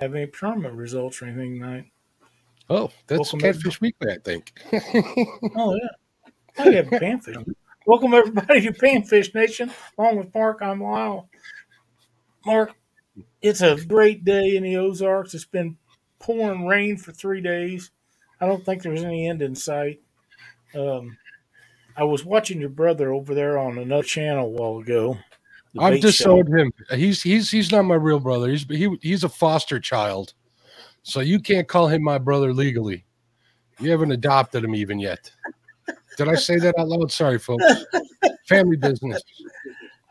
have any tournament results or anything tonight. Oh, that's Welcome Catfish Weekly, I think. oh yeah, I have Panfish. Welcome everybody to Panfish Nation. Along with Mark, I'm Lyle. Mark, it's a great day in the Ozarks. It's been pouring rain for three days. I don't think there's any end in sight. Um, I was watching your brother over there on another channel a while ago. I've disowned him. He's he's he's not my real brother. He's he he's a foster child, so you can't call him my brother legally. You haven't adopted him even yet. Did I say that out loud? Sorry, folks. Family business.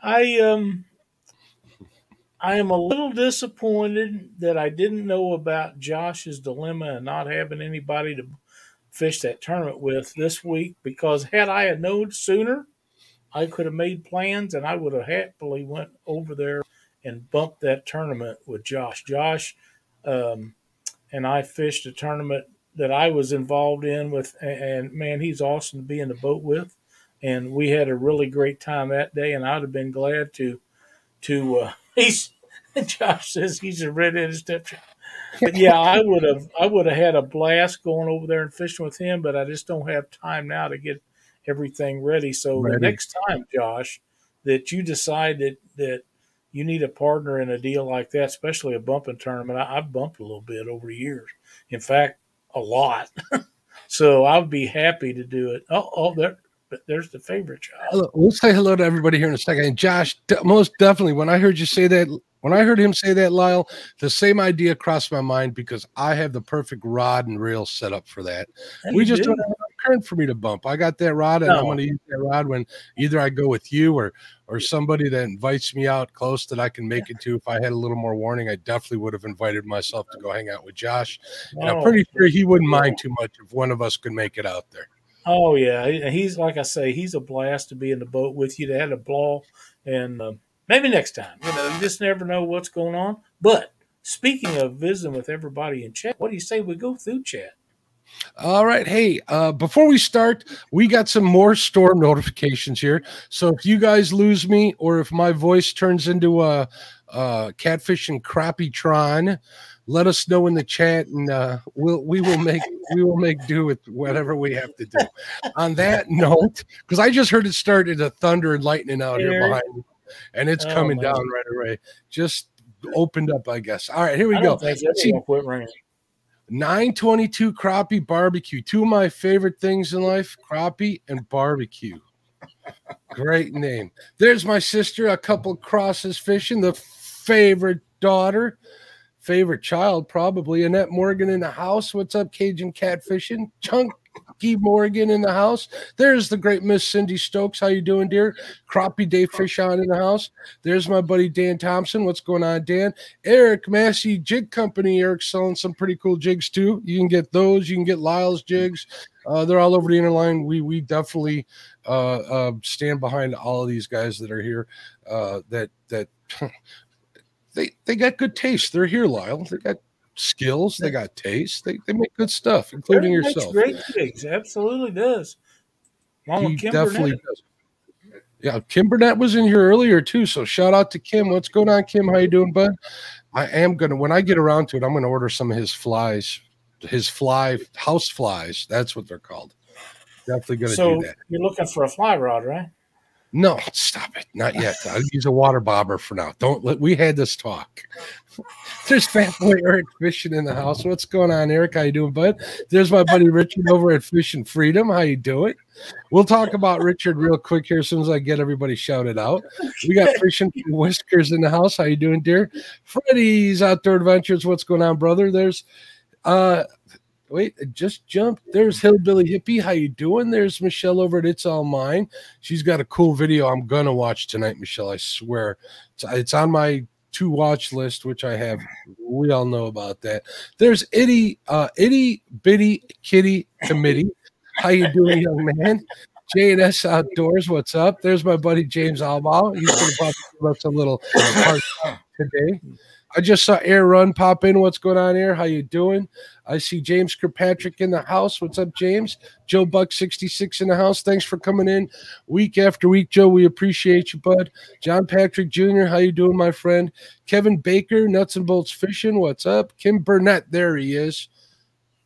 I um I am a little disappointed that I didn't know about Josh's dilemma and not having anybody to fish that tournament with this week because had I had known sooner, I could have made plans and I would have happily went over there and bumped that tournament with Josh. Josh um, and I fished a tournament that I was involved in with, and man, he's awesome to be in the boat with. And we had a really great time that day, and I'd have been glad to to uh, he's Josh says he's a redheaded stepchild. But yeah, I would have I would have had a blast going over there and fishing with him, but I just don't have time now to get everything ready. So ready. the next time, Josh, that you decide that that you need a partner in a deal like that, especially a bumping tournament, I, have bumped a little bit over the years. In fact, a lot. so I would be happy to do it. Oh, oh, there, but there's the favorite child. Hello. We'll say hello to everybody here in a second. And Josh, most definitely, when I heard you say that, when I heard him say that, Lyle, the same idea crossed my mind because I have the perfect rod and reel set up for that. we just do. don't have current for me to bump. I got that rod, and no. I'm going to use that rod when either I go with you or or somebody that invites me out close that I can make it to. If I had a little more warning, I definitely would have invited myself to go hang out with Josh. And I'm pretty sure he wouldn't mind too much if one of us could make it out there. Oh yeah, he's like I say, he's a blast to be in the boat with you. To have a ball, and uh, maybe next time. You know, you just never know what's going on. But speaking of visiting with everybody in chat, what do you say we go through chat? All right. Hey, uh, before we start, we got some more storm notifications here. So if you guys lose me or if my voice turns into a, a catfish and crappie tron, let us know in the chat and uh, we'll we will make we will make do with whatever we have to do. On that note, because I just heard it started a thunder and lightning out here behind me, and it's oh, coming down right away. Just opened up, I guess. All right, here we I go. See, quit raining. 922 crappie barbecue. Two of my favorite things in life crappie and barbecue. Great name. There's my sister, a couple crosses fishing, the favorite daughter, favorite child, probably. Annette Morgan in the house. What's up, Cajun catfishing? Chunk Guy Morgan in the house. There's the great Miss Cindy Stokes. How you doing, dear? Crappie Dave Fish on in the house. There's my buddy Dan Thompson. What's going on, Dan? Eric Massey Jig Company. Eric's selling some pretty cool jigs too. You can get those. You can get Lyle's jigs. Uh, they're all over the interline. We we definitely uh, uh, stand behind all of these guys that are here. Uh, that that they they got good taste. They're here, Lyle. They got skills. They got taste. They, they make good stuff, including yourself. Great gigs, absolutely does. Mama he definitely Burnett. does. Yeah, Kim Burnett was in here earlier too. So shout out to Kim. What's going on, Kim? How you doing, bud? I am gonna when I get around to it, I'm gonna order some of his flies, his fly house flies. That's what they're called. Definitely gonna so do that. You're looking for a fly rod, right? No, stop it. Not yet. I'll use a water bobber for now. Don't let we had this talk. There's fat boy Eric fishing in the house. What's going on, Eric? How you doing, bud? There's my buddy Richard over at Fishing Freedom. How you doing? We'll talk about Richard real quick here as soon as I get everybody shouted out. We got Fishing Whiskers in the house. How you doing, dear? Freddy's Outdoor Adventures. What's going on, brother? There's uh wait, it just jumped. There's Hillbilly Hippie. How you doing? There's Michelle over at It's All Mine. She's got a cool video I'm gonna watch tonight, Michelle. I swear. It's, it's on my to watch list, which I have. We all know about that. There's Itty, uh, Itty Bitty Kitty Committee. How you doing, young man? J and S Outdoors, what's up? There's my buddy James Albaugh. He's going to give us a little today. I just saw Air Run pop in. What's going on, Air? How you doing? I see James Kirkpatrick in the house. What's up, James? Joe Buck 66 in the house. Thanks for coming in week after week, Joe. We appreciate you, bud. John Patrick Jr., how you doing, my friend? Kevin Baker, Nuts and Bolts Fishing. What's up? Kim Burnett, there he is.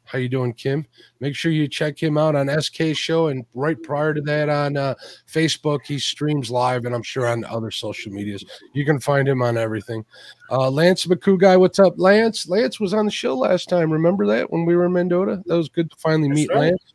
How you doing, Kim? Make sure you check him out on SK Show and right prior to that on uh, Facebook. He streams live and I'm sure on other social medias. You can find him on everything. Uh, Lance McCoo guy, what's up, Lance? Lance was on the show last time. Remember that when we were in Mendota? That was good to finally meet right. Lance.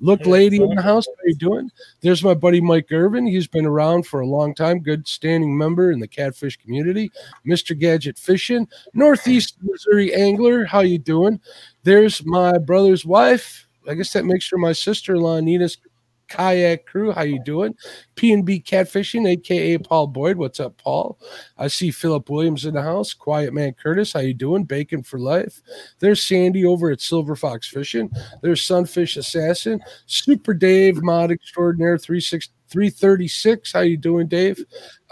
Look, hey, lady in the house, how you doing? There's my buddy Mike Irvin. He's been around for a long time, good standing member in the catfish community. Mr. Gadget Fishing, Northeast Missouri Angler. How you doing? There's my brother's wife. I guess that makes her my sister-in-law, Nina's kayak crew. How you doing? P and B Catfishing, aka Paul Boyd. What's up, Paul? I see Philip Williams in the house. Quiet Man Curtis. How you doing? Bacon for life. There's Sandy over at Silver Fox Fishing. There's Sunfish Assassin. Super Dave Mod Extraordinaire 36 336. How you doing, Dave?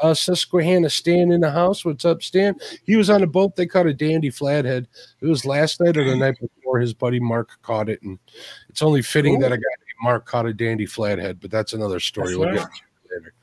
Uh, Susquehanna Stan in the house. What's up, Stan? He was on a boat. They caught a dandy flathead. It was last night or the night before. His buddy Mark caught it, and it's only fitting Ooh. that a guy Mark caught a dandy flathead, but that's another story. That's we'll right. get later.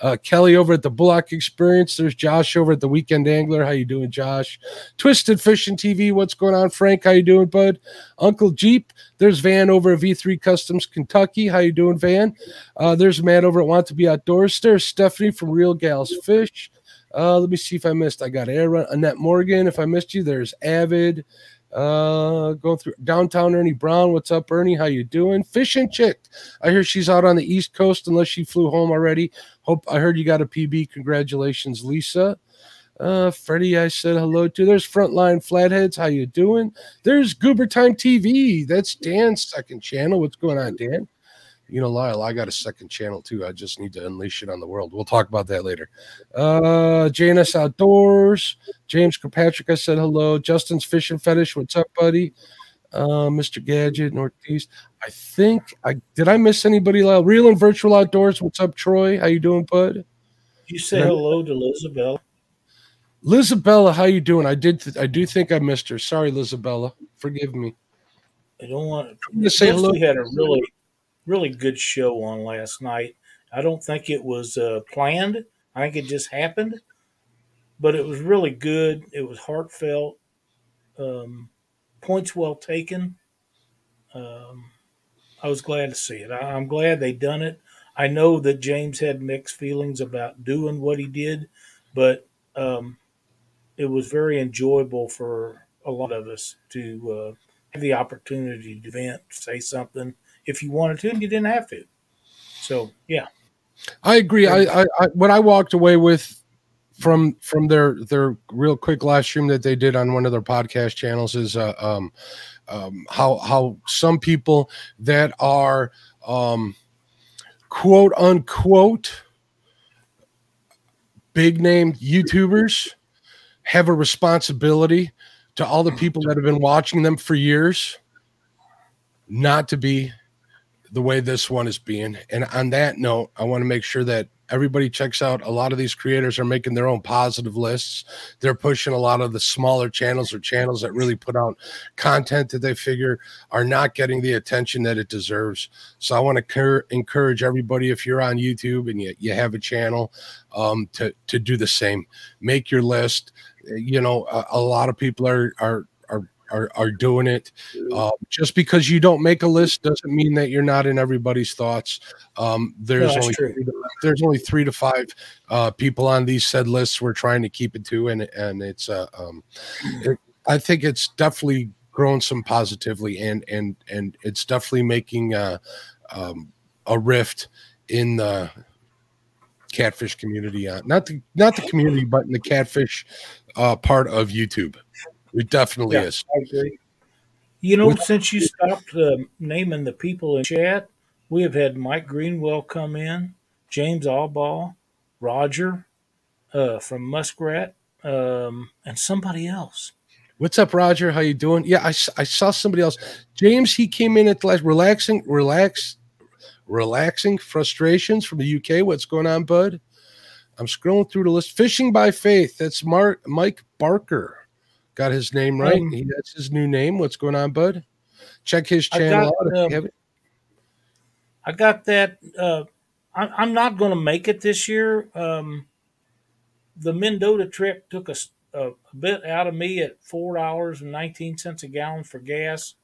Uh, Kelly over at the Bullock Experience. There's Josh over at the Weekend Angler. How you doing, Josh? Twisted Fishing TV. What's going on, Frank? How you doing, bud? Uncle Jeep. There's Van over at V3 Customs Kentucky. How you doing, Van? Uh, there's Matt over at Want to Be Outdoors. There's Stephanie from Real Gals Fish. Uh, let me see if I missed. I got Air Annette Morgan. If I missed you, there's Avid. Uh, going through downtown Ernie Brown. What's up, Ernie? How you doing? Fishing chick. I hear she's out on the East Coast unless she flew home already. Hope I heard you got a PB. Congratulations, Lisa. Uh, Freddie, I said hello to. There's Frontline Flatheads. How you doing? There's Goober Time TV. That's Dan's second channel. What's going on, Dan? You know, Lyle, I got a second channel too. I just need to unleash it on the world. We'll talk about that later. Uh, JNS Outdoors, James Kirkpatrick, I said hello. Justin's Fishing Fetish, what's up, buddy? Uh, Mr. Gadget, Northeast. I think I did I miss anybody? Lyle? Real and Virtual Outdoors, what's up, Troy? How you doing, bud? You say hello to Lizabella. Lizabella, how you doing? I did. Th- I do think I missed her. Sorry, Lizabella. Forgive me. I don't want to say hello. We had a really really good show on last night. I don't think it was uh, planned. I think it just happened, but it was really good. It was heartfelt. Um, points well taken. Um, I was glad to see it. I, I'm glad they done it. I know that James had mixed feelings about doing what he did, but um, it was very enjoyable for a lot of us to uh, have the opportunity to vent, say something, if you wanted to, and you didn't have to. So yeah, I agree. I, I, I what I walked away with from from their their real quick live stream that they did on one of their podcast channels is uh, um, um, how how some people that are um, quote unquote big name YouTubers have a responsibility to all the people that have been watching them for years not to be the way this one is being. And on that note, I want to make sure that everybody checks out a lot of these creators are making their own positive lists. They're pushing a lot of the smaller channels or channels that really put out content that they figure are not getting the attention that it deserves. So I want to cur- encourage everybody if you're on YouTube and you, you have a channel um, to to do the same. Make your list. You know, a, a lot of people are are are, are doing it. Uh, just because you don't make a list doesn't mean that you're not in everybody's thoughts. Um, there's no, only three to, there's only three to five uh, people on these said lists we're trying to keep it to, and and it's uh, um, it, I think it's definitely grown some positively, and and and it's definitely making uh, um, a rift in the catfish community. Uh, not the not the community, but in the catfish uh, part of YouTube. It definitely yeah, is. I agree. You know, With, since you stopped uh, naming the people in chat, we have had Mike Greenwell come in, James Allball, Roger uh, from Muskrat, um, and somebody else. What's up, Roger? How you doing? Yeah, I, I saw somebody else. James, he came in at the last relaxing, relax, relaxing frustrations from the UK. What's going on, bud? I'm scrolling through the list. Fishing by Faith. That's Mark Mike Barker. Got his name right. Um, he, that's his new name. What's going on, bud? Check his I channel got, out. If you um. I got that. Uh, I, I'm not going to make it this year. Um, the Mendota trip took a bit out of me at four dollars and nineteen cents a gallon for gas,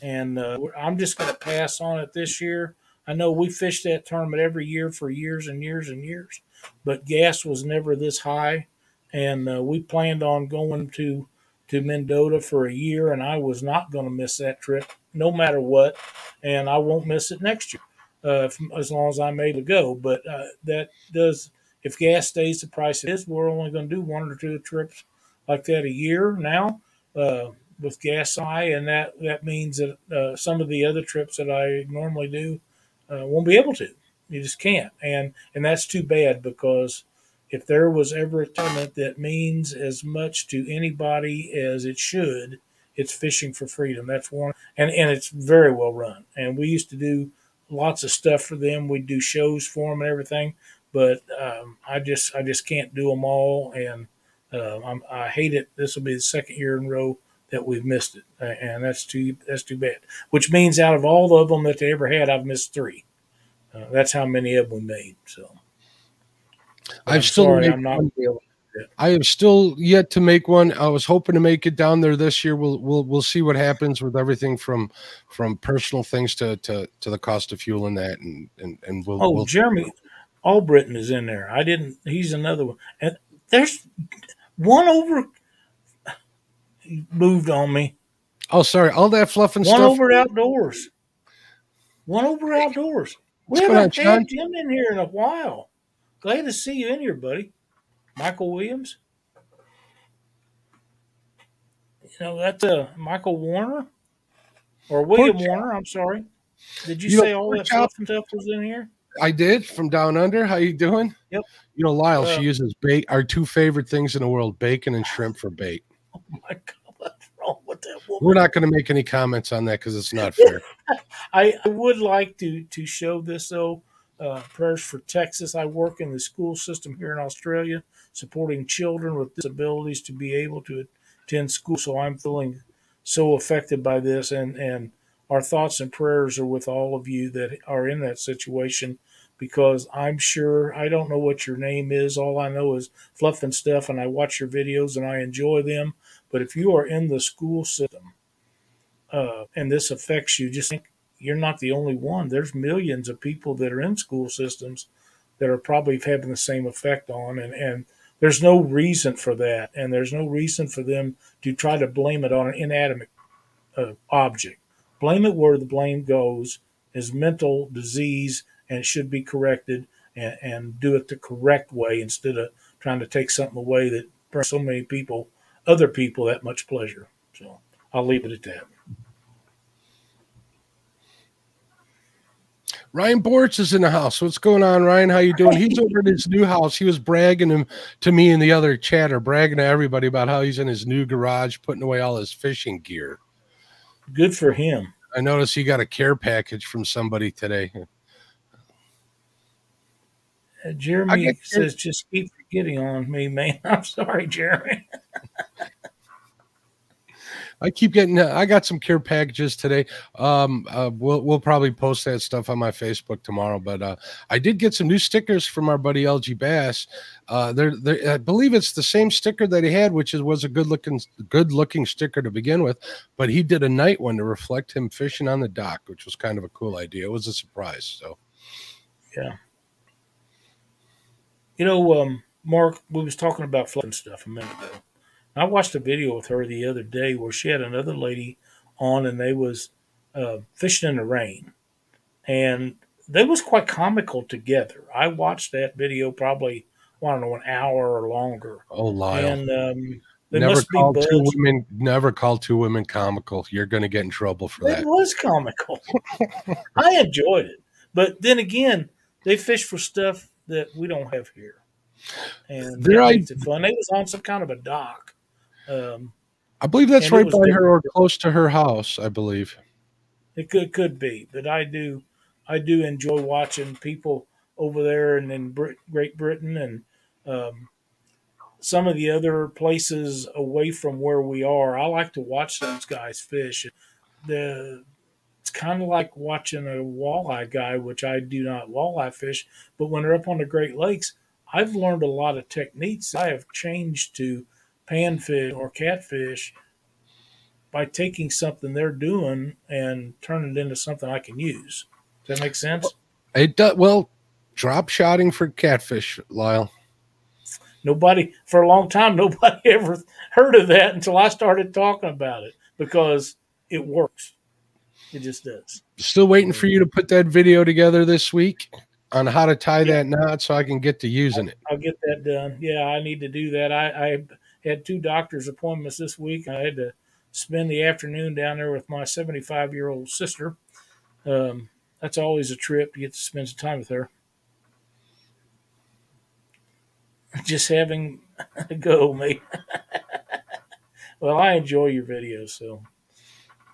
and uh, I'm just going to pass on it this year. I know we fished that tournament every year for years and years and years, but gas was never this high, and uh, we planned on going to to Mendota for a year, and I was not going to miss that trip no matter what, and I won't miss it next year uh, as long as I'm able to go. But uh, that does, if gas stays the price it is, we're only going to do one or two trips like that a year now uh, with gas high, and that that means that uh, some of the other trips that I normally do uh, won't be able to. You just can't, and and that's too bad because if there was ever a tournament that means as much to anybody as it should, it's fishing for freedom. That's one, and and it's very well run. And we used to do lots of stuff for them. We'd do shows for them and everything, but um, I just I just can't do them all, and uh, I hate it. This will be the second year in a row that we've missed it, and that's too that's too bad. Which means out of all of them that they ever had, I've missed three. Uh, that's how many of them we made. So I'm I've still sorry, made I'm not one. gonna I have still yet to make one. I was hoping to make it down there this year. We'll we'll we'll see what happens with everything from from personal things to to to the cost of fuel and that, and and and we'll. Oh, we'll Jeremy Albritton is in there. I didn't. He's another one. And there's one over he moved on me. oh, sorry, all that fluff and One stuff. over outdoors. One over outdoors. We What's going on, haven't John? had Jim in here in a while. Glad to see you in here, buddy. Michael Williams. You know that's uh, Michael Warner or William Pork Warner. I'm sorry. Did you, You know, say all that stuff and stuff was in here? I did from down under. How you doing? Yep. You know, Lyle. Uh, she uses bait. Our two favorite things in the world: bacon and shrimp for bait. Oh my God, what's wrong with that woman? We're not going to make any comments on that because it's not fair. I, I would like to to show this though. Uh, prayers for Texas. I work in the school system here in Australia, supporting children with disabilities to be able to attend school. So I'm feeling so affected by this, and and our thoughts and prayers are with all of you that are in that situation, because I'm sure I don't know what your name is. All I know is fluff and stuff, and I watch your videos and I enjoy them. But if you are in the school system, uh, and this affects you, just think you're not the only one. There's millions of people that are in school systems that are probably having the same effect on, and, and there's no reason for that, and there's no reason for them to try to blame it on an inanimate uh, object. Blame it where the blame goes is mental disease, and it should be corrected, and, and do it the correct way instead of trying to take something away that brings so many people, other people, that much pleasure. So I'll leave it at that. Ryan Bortz is in the house. What's going on, Ryan? How you doing? He's over in his new house. He was bragging him to me and the other chatter, bragging to everybody about how he's in his new garage, putting away all his fishing gear. Good for him. I noticed he got a care package from somebody today. Uh, Jeremy says, just keep forgetting on me, man. I'm sorry, Jeremy. I keep getting. I got some care packages today. Um, uh, we'll we'll probably post that stuff on my Facebook tomorrow. But uh, I did get some new stickers from our buddy LG Bass. Uh, they're, they I believe it's the same sticker that he had, which is was a good looking good looking sticker to begin with. But he did a night one to reflect him fishing on the dock, which was kind of a cool idea. It was a surprise. So yeah. You know, um, Mark, we was talking about flooding stuff a minute ago. I watched a video with her the other day where she had another lady on, and they was uh, fishing in the rain, and they was quite comical together. I watched that video probably I don't know an hour or longer, oh, Lyle. and um, they Never must be call two women. Never call two women comical. You're going to get in trouble for It that. It was comical. I enjoyed it, but then again, they fish for stuff that we don't have here, and There that I- makes it fun. They was on some kind of a dock. Um, I believe that's right by her or close to her house. I believe. it could could be, but I do I do enjoy watching people over there and in Brit- Great Britain and um, some of the other places away from where we are. I like to watch those guys fish. The it's kind of like watching a walleye guy, which I do not walleye fish, but when they're up on the Great Lakes, I've learned a lot of techniques I have changed to panfish or catfish by taking something they're doing and turning it into something I can use. Does that make sense? It does. Well, drop shotting for catfish, Lyle. Nobody, for a long time, nobody ever heard of that until I started talking about it because it works. It just does. Still waiting for you to put that video together this week on how to tie that knot so I can get to using it. I'll get that done. Yeah, I need to do that. I, I had two doctor's appointments this week. I had to spend the afternoon down there with my 75 year old sister. Um, that's always a trip. to get to spend some time with her. Just having a go, mate. well, I enjoy your videos, so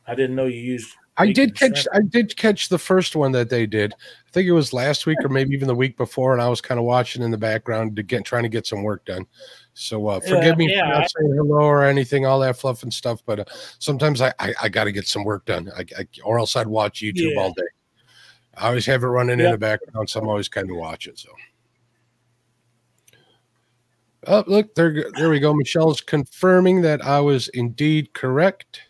I didn't know you used. I did catch. I did catch the first one that they did. I think it was last week or maybe even the week before, and I was kind of watching in the background to get trying to get some work done. So uh, forgive me yeah, for not I, saying hello or anything, all that fluff and stuff. But uh, sometimes I I, I got to get some work done, I, I, or else I'd watch YouTube yeah. all day. I always have it running in the background, so I'm always kind of watching. So. Oh, look, there, there we go. Michelle's confirming that I was indeed correct.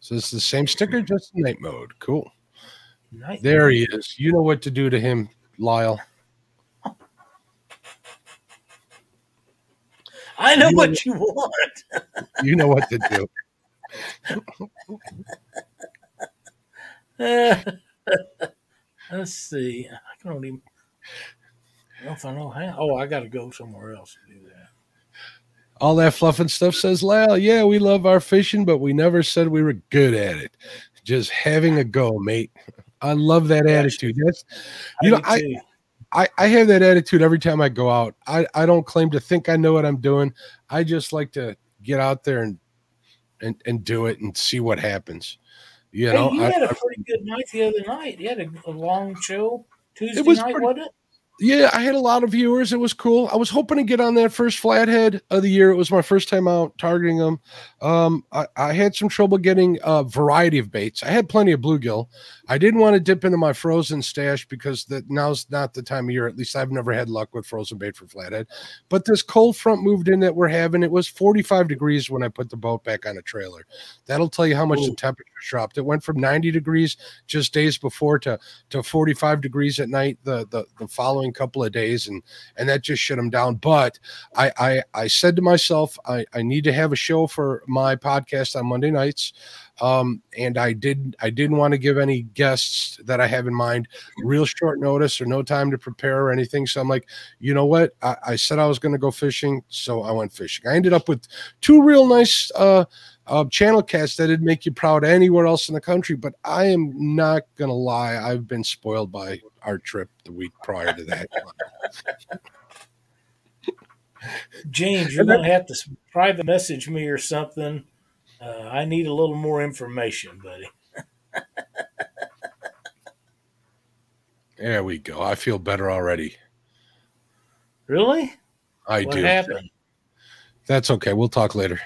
So it's the same sticker, hmm. just night mode. Cool. Night there mode. he is. You know what to do to him, Lyle. I know you what know, you want. you know what to do. let's see. I don't even I don't know if I know how. Oh, I got to go somewhere else to do that all that fluff and stuff says Lyle, yeah, we love our fishing, but we never said we were good at it. Just having a go, mate. I love that attitude. That's you know, I, I I have that attitude every time I go out. I, I don't claim to think I know what I'm doing. I just like to get out there and and, and do it and see what happens. You hey, know, you I, had a pretty good night the other night. You had a, a long show Tuesday was night, pretty, wasn't it? Yeah, I had a lot of viewers. It was cool. I was hoping to get on that first flathead of the year. It was my first time out targeting them. Um, I, I, had some trouble getting a variety of baits. I had plenty of bluegill. I didn't want to dip into my frozen stash because that now's not the time of year. At least I've never had luck with frozen bait for flathead. But this cold front moved in that we're having. It was 45 degrees when I put the boat back on a trailer. That'll tell you how much Ooh. the temperature dropped. It went from 90 degrees just days before to to 45 degrees at night the the, the following couple of days, and and that just shut them down. But I I, I said to myself, I, I need to have a show for my podcast on Monday nights um, and I did I didn't want to give any guests that I have in mind real short notice or no time to prepare or anything. So I'm like, you know what? I, I said I was going to go fishing, so I went fishing. I ended up with two real nice uh, uh, channel cats that'd make you proud anywhere else in the country. But I am not gonna lie, I've been spoiled by our trip the week prior to that. James, you're gonna have to private message me or something uh, I need a little more information, buddy. there we go. I feel better already. Really? I what do. happened? That's okay. We'll talk later.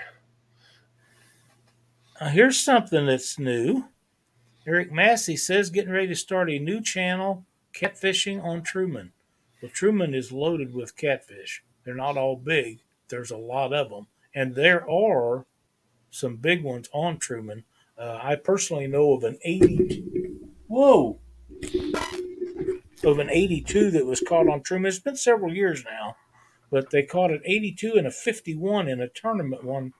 Uh, here's something that's new. Eric Massey says getting ready to start a new channel, catfishing on Truman. Well, Truman is loaded with catfish. They're not all big. There's a lot of them, and there are some big ones on Truman. Uh, I personally know of an 80. Whoa! Of an 82 that was caught on Truman. It's been several years now, but they caught an 82 and a 51 in a tournament one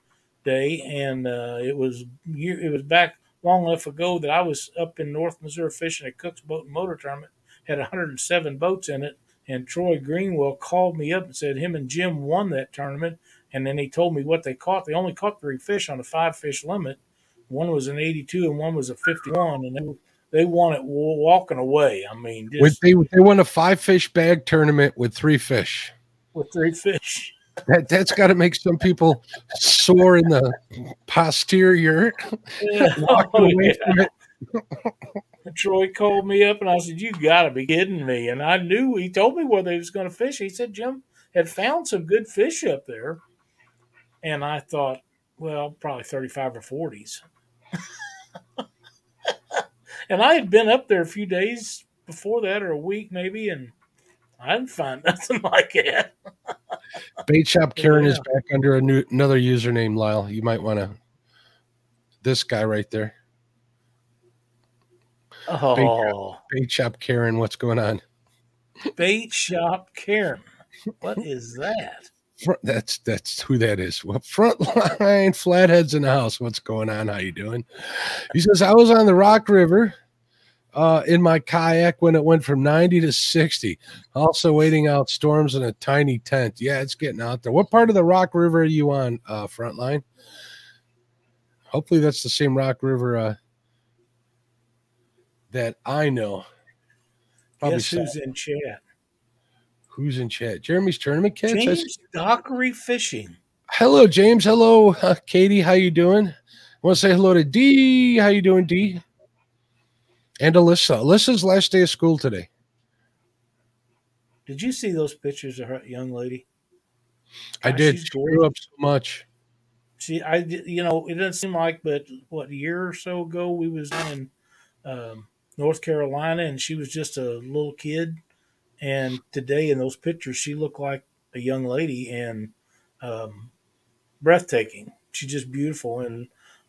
day, and uh, it was it was back long enough ago that I was up in North Missouri fishing at Cook's Boat and Motor Tournament. Had 107 boats in it, and Troy Greenwell called me up and said him and Jim won that tournament and then he told me what they caught. They only caught three fish on a five fish limit. One was an 82 and one was a 51. And they, they won it walking away. I mean, just, they, they won a five fish bag tournament with three fish. With three fish. That, that's got to make some people sore in the posterior. Yeah. oh, yeah. Troy called me up and I said, You got to be kidding me. And I knew he told me where they was going to fish. He said Jim had found some good fish up there and I thought, well, probably 35 or 40s. and I had been up there a few days before that, or a week maybe, and I didn't find nothing like that. Bait Shop Karen Yeah. is back under a new another username, Lyle. You might want to. This guy right there, Oh, Bait Shop Karen. What's going on? bait shop Karen. What is that? Front, that's that's who that is. Well, frontline flatheads in the house. What's going on? How you doing? He says I was on the Rock River uh, in my kayak when it went from 90 to 60. Also waiting out storms in a tiny tent. Yeah, it's getting out there. What part of the Rock River are you on, uh, Frontline? Hopefully that's the same Rock River uh, that I know. Probably Guess who's in chat? Who's in chat? Jeremy's tournament kids. James Dockery Fishing. Hello, James. Hello, uh, Katie. How you doing? want to say hello to D. How you doing, D? And Alyssa. Alyssa's last day of school today. Did you see those pictures of her young lady? I Gosh, did. She grew up so much. She, I, did- you know, it doesn't seem like, but what a year or so ago, we was in um, North Carolina, and she was just a little kid. And today, in those pictures, she looked like a young lady and um, breathtaking. She's just beautiful, and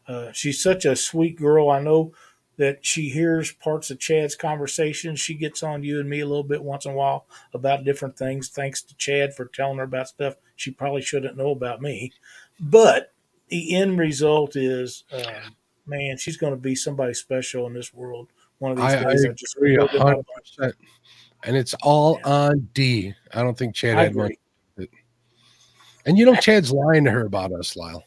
uh, she's such a sweet girl. I know that she hears parts of Chad's conversation. She gets on you and me a little bit once in a while about different things. Thanks to Chad for telling her about stuff she probably shouldn't know about me. But the end result is, um, man, she's going to be somebody special in this world. One of these I, I days, I, just agree my- 100%. And it's all on D. I don't think Chad I had much. agree. And you know, Chad's lying to her about us, Lyle.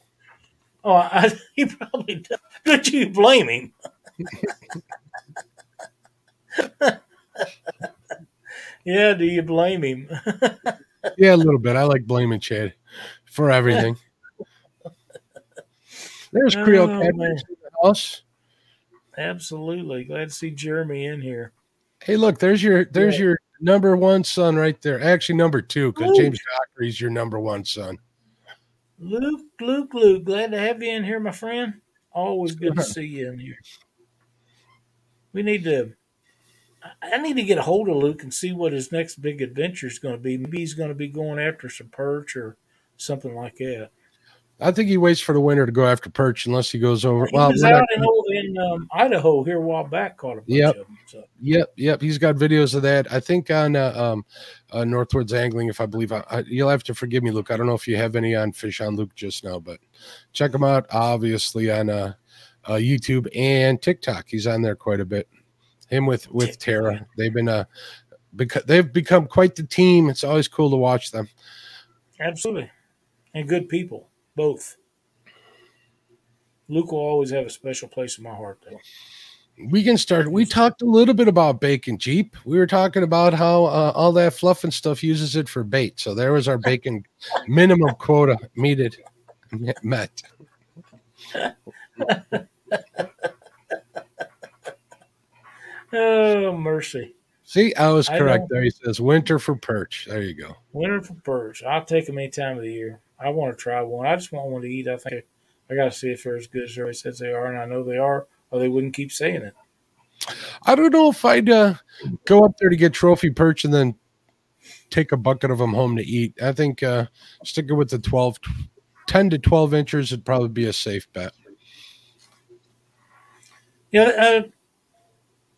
Oh, I, he probably does. Could you blame him? yeah, do you blame him? Yeah, a little bit. I like blaming Chad for everything. There's Creole Oh, Cat in the house. Absolutely. Glad to see Jeremy in here. Hey, look, there's your there's Yeah. your number one son right there. Actually, number two, because. James Dockery's your number one son. Luke, Luke, Luke, glad to have you in here, my friend. Always good to see you in here. We need to. I- I need to get a hold of Luke and see what his next big adventure is going to be. Maybe he's going to be going after some perch or something like that. I think he waits for the winter to go after perch unless he goes over. He Well, was out in, in um, Idaho here a while back, caught a bunch Yep. of them. So Yep, yep. He's got videos of that. I think on uh, um, uh, Northwoods Angling, if I believe. I, I, you'll have to forgive me, Luke. I don't know if you have any on Fish on Luke just now, but check him out. Obviously on uh, uh, YouTube and TikTok. He's on there quite a bit. Him with with Tara. They've been uh, because they've become quite the team. It's always cool to watch them. absolutely, and good people both. Luke will always have a special place in my heart, though. We can start. We talked a little bit about bacon Jeep. We were talking about how uh, all that fluff and stuff uses it for bait. So there was our bacon minimum quota meted met. Oh mercy! See, I was correct know. there. He says winter for perch. There you go. Winter for perch. I'll take them any time of the year. I want to try one. I just want one to eat. I think I got to see if they're as good as everybody says they are, and I know they are, or they wouldn't keep saying it. I don't know if I'd uh, go up there to get trophy perch and then take a bucket of them home to eat. I think uh, sticking with the 12, 10 to 12 inches would probably be a safe bet. Yeah, uh,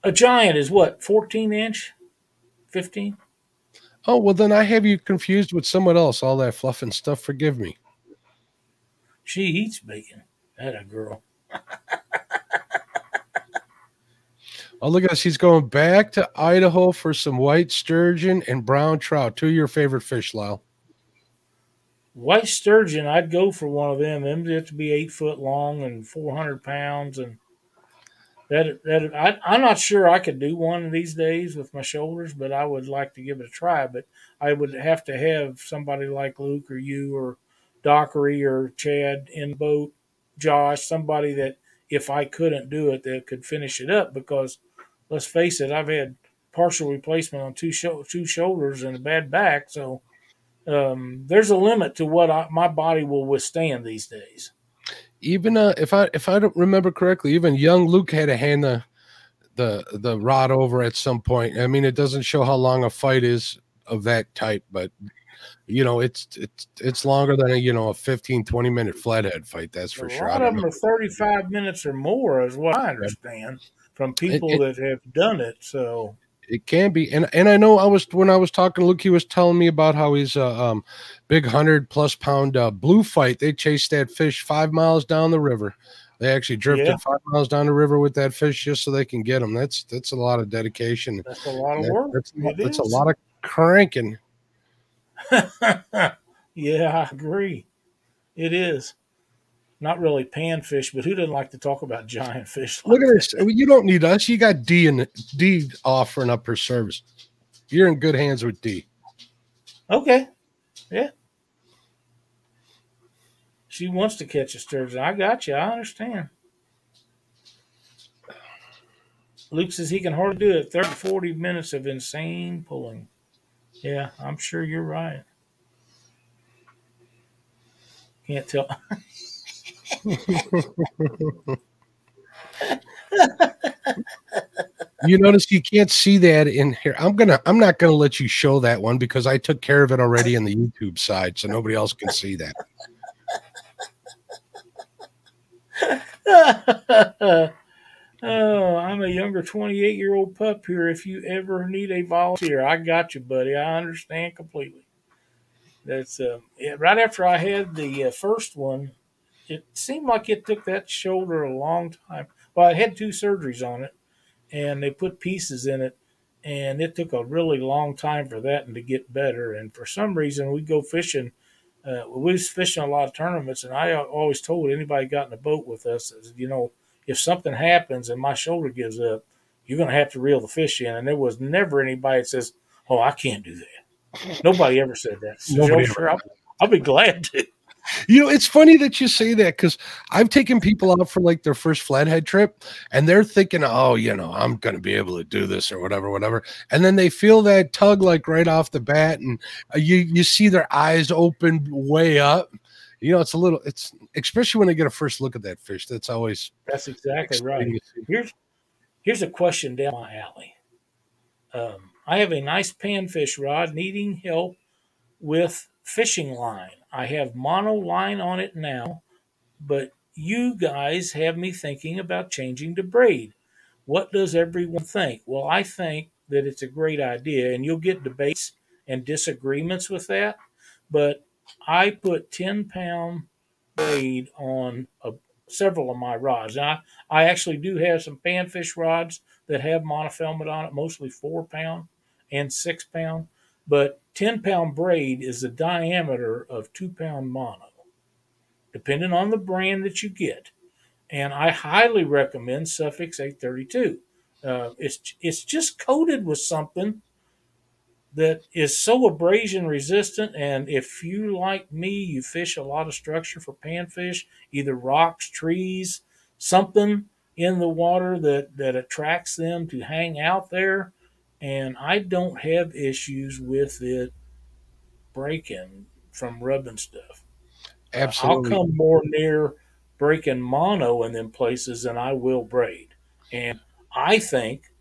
a giant is what fourteen inch, fifteen. Oh, well, then I have you confused with someone else. All that fluff and stuff. Forgive me. She eats bacon. That a girl. Oh, look at this. He's going back to Idaho for some white sturgeon and brown trout. Two of your favorite fish, Lyle. White sturgeon, I'd go for one of them. Them have to be eight foot long and four hundred pounds, and that that I, I'm not sure I could do one of these days with my shoulders, but I would like to give it a try. But I would have to have somebody like Luke or you or Dockery or Chad in boat, Josh, somebody that if I couldn't do it, that could finish it up. Because let's face it, I've had partial replacement on two sho- two shoulders and a bad back, so um, there's a limit to what I, my body will withstand these days. Even uh, if I if I don't remember correctly, even young Luke had to hand the the the rod over at some point. I mean, it doesn't show how long a fight is of that type, but you know, it's it's it's longer than a you know a 15, 20 minute flathead fight. That's for a sure. A lot of them know. are 35 minutes or more, is what I understand from people it, it, that have done it. So it can be, and and I know I was when I was talking to Luke, he was telling me about how he's a um, big hundred plus pound uh, blue fight. They chased that fish five miles down the river. They actually drifted yeah. five miles down the river with that fish just so they can get them. That's that's a lot of dedication. That's a lot of that, work. That's, that's a lot of cranking. yeah, I agree. It is not really panfish, but who doesn't like to talk about giant fish? Like Look at this. You don't need us. You got D and D offering up her service. You're in good hands with D. Okay. Yeah. She wants to catch a sturgeon. I got you. I understand. Luke says he can hardly do it. 30, 40 minutes of insane pulling. Yeah, I'm sure you're right. Can't tell. you notice you can't see that in here. I'm gonna I'm not gonna let you show that one because I took care of it already in the YouTube side, so nobody else can see that. oh, I'm a younger 28 year old pup here. If you ever need a volunteer, I got you, buddy. I understand completely. That's uh, yeah, right after I had the uh, first one it seemed like it took that shoulder a long time. Well, I had two surgeries on it, and they put pieces in it, and it took a really long time for that and to get better. And for some reason, we go fishing. Uh, we was fishing a lot of tournaments, and I always told anybody got in a boat with us, you know, if something happens and my shoulder gives up, you're going to have to reel the fish in. And there was never anybody that says, "Oh, I can't do that." Nobody ever said that. So Nobody sure, I'll, I'll be glad to you know, it's funny that you say that because I've taken people out for like their first flathead trip and they're thinking, oh, you know, I'm going to be able to do this or whatever, whatever. And then they feel that tug like right off the bat and uh, you, you see their eyes open way up. You know, it's a little, it's especially when they get a first look at that fish. That's always, that's exactly right. Here's, here's a question down my alley. Um, I have a nice panfish rod needing help with fishing line. I have mono line on it now, but you guys have me thinking about changing to braid. What does everyone think? Well, I think that it's a great idea, and you'll get debates and disagreements with that. But I put 10 pound braid on a, several of my rods. I, I actually do have some panfish rods that have monofilament on it, mostly four pound and six pound. But 10 pound braid is the diameter of two pound mono, depending on the brand that you get. And I highly recommend Sufix 832. Uh, it's, it's just coated with something that is so abrasion resistant. And if you, like me, you fish a lot of structure for panfish, either rocks, trees, something in the water that, that attracts them to hang out there, and I don't have issues with it breaking from rubbing stuff. Uh, Absolutely. I'll come more near breaking mono in them places than I will braid. And I think,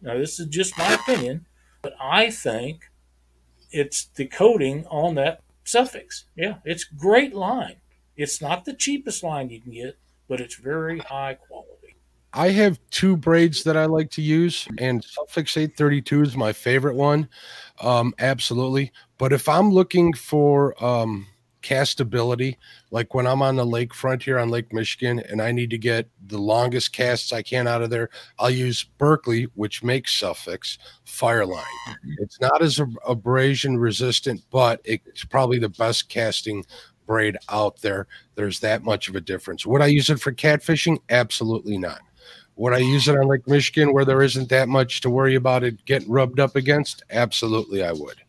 now this is just my opinion, but I think it's the coating on that Sufix. Yeah, it's great line. It's not the cheapest line you can get, but it's very high quality. I have two braids that I like to use, and Sufix 832 is my favorite one. Um, absolutely. But if I'm looking for um, castability, like when I'm on the lakefront here on Lake Michigan and I need to get the longest casts I can out of there, I'll use Berkley, which makes Sufix Fireline. It's not as abrasion resistant, but it's probably the best casting braid out there. There's that much of a difference. Would I use it for catfishing? Absolutely not. Would I use it on Lake Michigan where there isn't that much to worry about it getting rubbed up against? Absolutely, I would.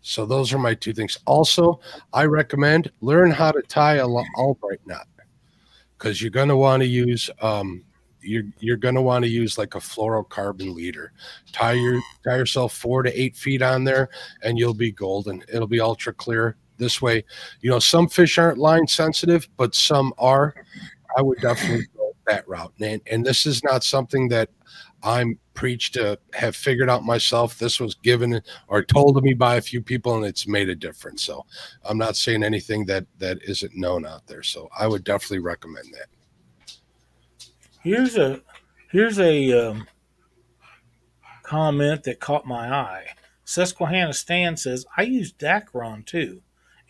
So those are my two things. Also, I recommend learn how to tie a Albright knot because you're going to want to use um, you're you're going to want to use like a fluorocarbon leader. Tie your tie yourself four to eight feet on there, and you'll be golden. It'll be ultra clear. This way, you know some fish aren't line sensitive, but some are. I would definitely that route, and and this is not something that I'm preached to have figured out myself. This was given or told to me by a few people, and it's made a difference. So I'm not saying anything that that isn't known out there. So I would definitely recommend that. Here's a here's a um, comment that caught my eye. Susquehanna Stan says, "I use Dacron too,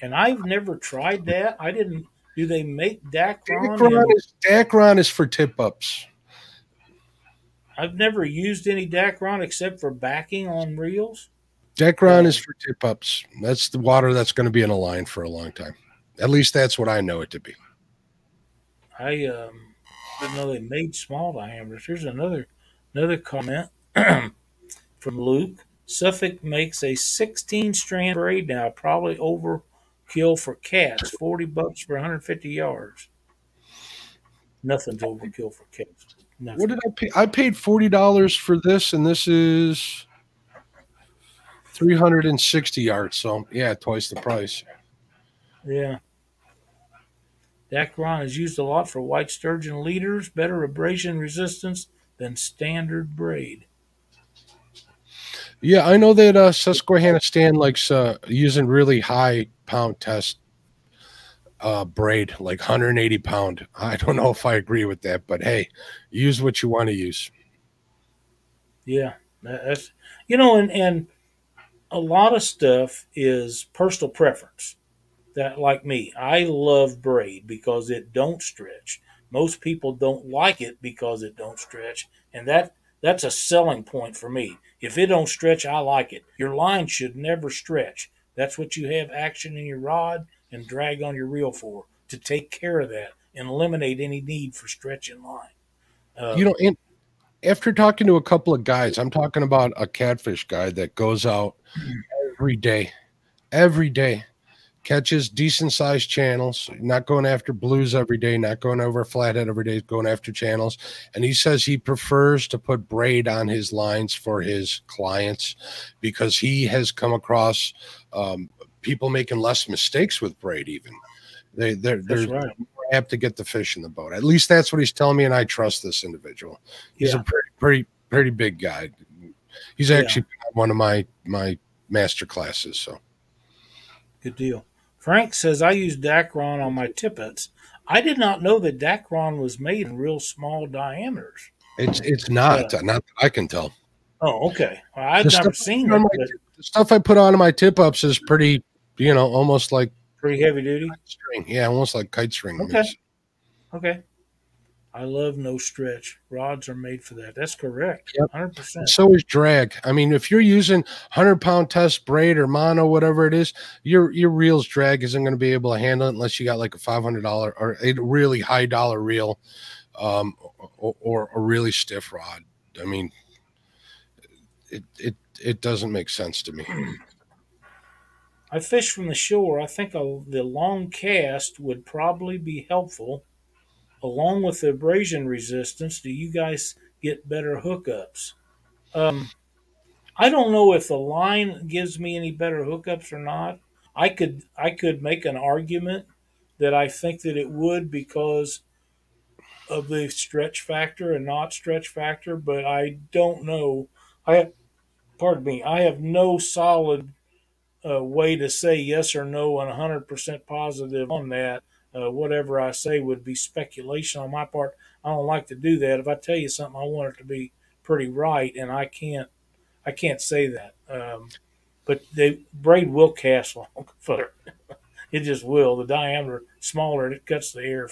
and I've never tried that. I didn't. Do they make Dacron? Dacron is, Dacron is for tip ups. I've never used any Dacron except for backing on reels. Dacron is for tip ups. That's the water that's going to be in a line for a long time. At least that's what I know it to be. I um, didn't know they made small diameters. Here's another another comment from Luke. Sufix makes a 16 strand braid now, probably overkill for cats. 40 bucks for 150 yards. Nothing's overkill for cats. Nothing. What did I pay? I paid forty dollars for this, and this is three hundred and sixty yards. So yeah, twice the price. Yeah. Dacron is used a lot for white sturgeon leaders, better abrasion resistance than standard braid. Yeah, I know that uh, Susquehanna Stan likes uh, using really high pound test uh, braid, like 180 pound. I don't know if I agree with that, but hey, use what you want to use. Yeah, that's you know, and and a lot of stuff is personal preference. That like me, I love braid because it don't stretch. Most people don't like it because it don't stretch, and that that's a selling point for me. If it don't stretch, I like it. Your line should never stretch. That's what you have action in your rod and drag on your reel for to take care of that and eliminate any need for stretching line. Uh, you know, and after talking to a couple of guys, I'm talking about a catfish guy that goes out every day, every day, catches decent sized channels, not going after blues every day, not going over flathead every day, going after channels. And he says he prefers to put braid on his lines for his clients because he has come across um, people making less mistakes with braid even they they're they're right. apt to get the fish in the boat at least that's what he's telling me and i trust this individual he's yeah. a pretty pretty pretty big guy he's actually yeah. one of my my master classes so good deal frank says i use dacron on my tippets i did not know that dacron was made in real small diameters it's it's not uh, not that i can tell oh okay well, i've the never seen it, my, the stuff i put on my tip ups is pretty you know, almost like pretty heavy duty string. Yeah, almost like kite string. Okay. Okay. I love no stretch. Rods are made for that. That's correct. Yep. 100%. So is drag. I mean, if you're using 100 pound test braid or mono, whatever it is, your your reel's drag isn't going to be able to handle it unless you got like a $500 or a really high dollar reel um, or, or a really stiff rod. I mean, it, it, it doesn't make sense to me. I fish from the shore. I think a, the long cast would probably be helpful, along with the abrasion resistance. Do you guys get better hookups? Um, I don't know if the line gives me any better hookups or not. I could I could make an argument that I think that it would because of the stretch factor and not stretch factor, but I don't know. I have, pardon me, I have no solid a way to say yes or no and 100% positive on that. Uh, whatever I say would be speculation on my part. I don't like to do that. If I tell you something, I want it to be pretty right, and I can't. I can't say that. Um, but the braid will cast long footer. it just will. The diameter smaller, and it cuts the air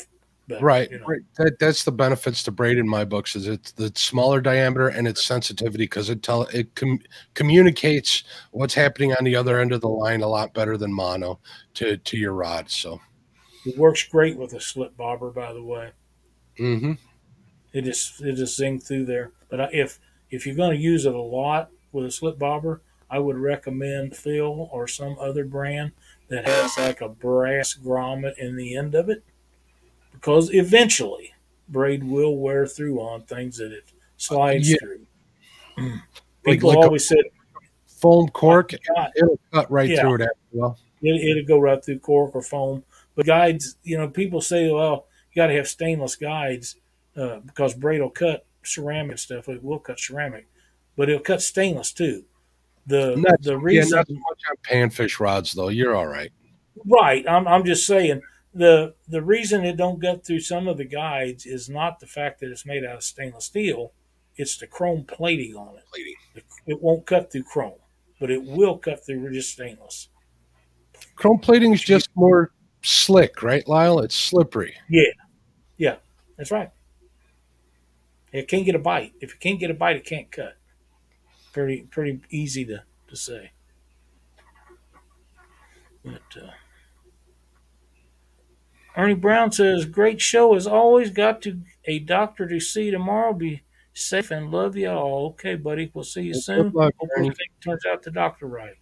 better, right. You know. right. That that's the benefits to braid in my books is it's the smaller diameter and its sensitivity because it tell it com- communicates what's happening on the other end of the line a lot better than mono to to your rod. So it works great with a slip bobber, by the way. Mm-hmm. It just it just zing through there. But if if you're going to use it a lot with a slip bobber, I would recommend Thill or some other brand that has like a brass grommet in the end of it because eventually, braid will wear through on things that it slides Yeah. through. Like- People like a- always said Foam cork, God, it'll cut right Yeah. through it after a it, it'll go right through cork or foam. But guides, you know, people say, well, you got to have stainless guides uh, because braid will cut ceramic stuff. It will cut ceramic, but it'll cut stainless too. The Not- the Yeah, reason not so much on panfish rods though. You're all right. Right. I'm, I'm just saying the the reason it don't get through some of the guides is not the fact that it's made out of stainless steel. It's the chrome plating on it. Plating. It won't cut through chrome, but it will cut through just stainless. Chrome plating is just more slick, right, Lyle? It's slippery. Yeah, yeah, that's right. It can't get a bite. If it can't get a bite, it can't cut. Pretty pretty easy to, to say. But uh, Ernie Brown says, "Great show as always. Got to a doctor to see tomorrow. Be safe and love you all. Okay, buddy. We'll see you soon. luck, Hope everything turns out the doctor right.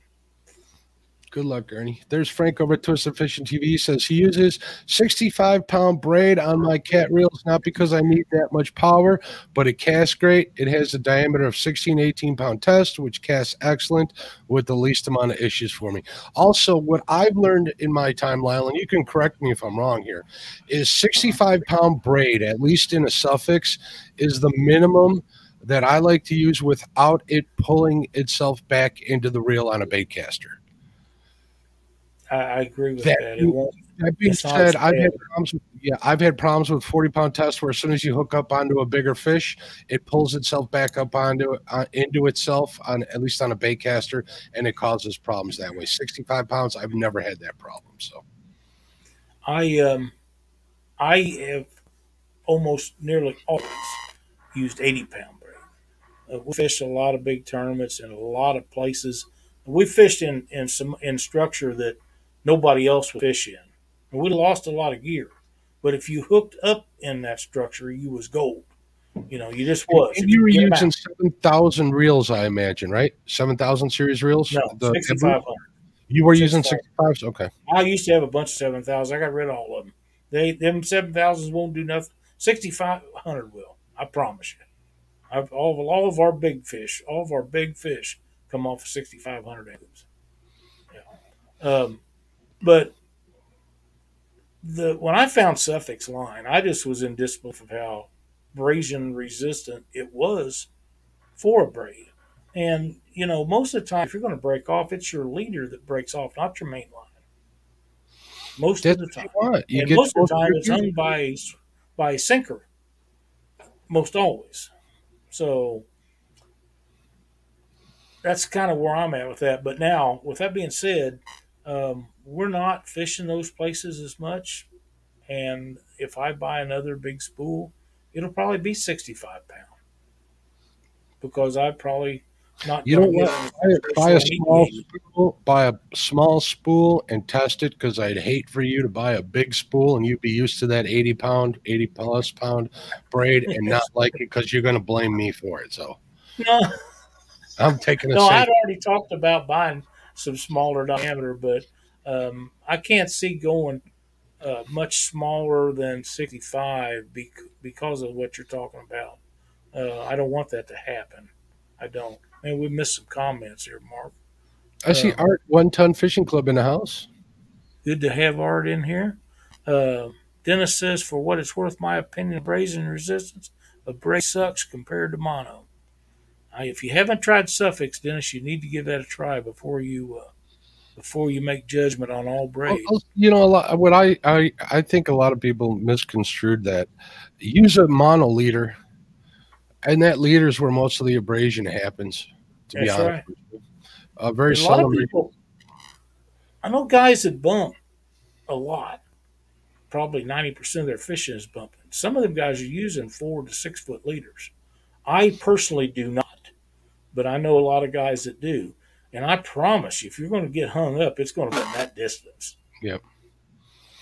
Good luck, Ernie. There's Frank over at Twisted Fishing TV. He says he uses 65 pound braid on my cat reels, not because I need that much power, but it casts great. It has a diameter of 16, 18 pound test, which casts excellent with the least amount of issues for me. Also, what I've learned in my time, Lyle, and you can correct me if I'm wrong here, is 65 pound braid, at least in a Sufix, is the minimum that I like to use without it pulling itself back into the reel on a bait caster. I, I agree with That- that. That being said, I've had problems. With, yeah, I've had problems with forty pound tests where as soon as you hook up onto a bigger fish, it pulls itself back up onto uh, into itself on at least on a bait caster, and it causes problems that way. Sixty five pounds, I've never had that problem. So I um, I have almost nearly always used eighty pound braid. Uh, we fished a lot of big tournaments in a lot of places. We fished in in some in structure that nobody else would fish in, and we lost a lot of gear. But if you hooked up in that structure, you was gold. You know, you just was. and you were using seven thousand reels, I imagine, right? Seven thousand series reels. no sixty five hundred. You were using 65. sixty fives. Okay. I used to have a bunch of seven thousands. I got rid of all of them. They them seven thousands won't do nothing. Sixty five hundred will. I promise you. I've, all of all of our big fish, all of our big fish, come off of sixty five hundred acres. Yeah. Um, but the when I found Sufix line, I just was in disbelief of how abrasion resistant it was for a braid. And you know, most of the time, if you're going to break off, it's your leader that breaks off, not your main line. Most That's of the you time. You and most of the time, it's hung by a, by a sinker. Most always, so that's kind of where I'm at with that. But now, with that being said, um, we're not fishing those places as much. And if I buy another big spool, it'll probably be 65 pound because I probably not. You know what? Buy, a small spool, buy a small spool and test it because I'd hate for you to buy a big spool and you'd be used to that 80 pound, 80 plus pound braid and not like it because you're going to blame me for it. So No, I'm taking a no. I'd already talked about buying some smaller diameter, but um, I can't see going uh, much smaller than 65 bec- because of what you're talking about. Uh, I don't want that to happen. I don't. And we missed some comments here, Mark. I see uh, Art One Ton Fishing Club in the house. Good to have Art in here. Uh, Dennis says, for what it's worth, my opinion, abrasion resistance of braid sucks compared to mono. If you haven't tried Sufix, Dennis, you need to give that a try before you uh, before you make judgment on all braid. Well, You know, a lot. What I, I I think a lot of people misconstrued that. Use a mono leader, and that leader is where most of the abrasion happens. To be honest, right. very a lot of people. I know guys that bump a lot. Probably ninety percent of their fishing is bumping. Some of them guys are using four to six foot leaders. I personally do not, but I know a lot of guys that do. And I promise you, if you're going to get hung up, it's going to be that distance. Yep.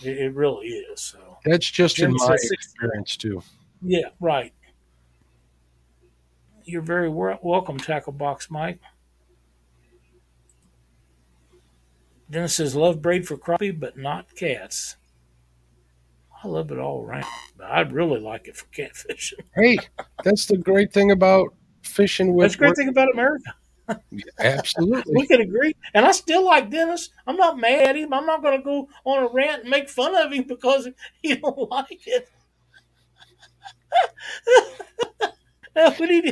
It, it really is. So That's just in my experience too. yeah, right. You're very welcome, Tackle Box Mike. Dennis says, love braid for crappie, but not cats. I love it all around. But I'd really like it for catfishing. Hey, that's the great thing about fishing with. That's the great thing about America. Absolutely. we can agree. And I still like Dennis. I'm not mad at him. I'm not going to go on a rant and make fun of him because he don't like it.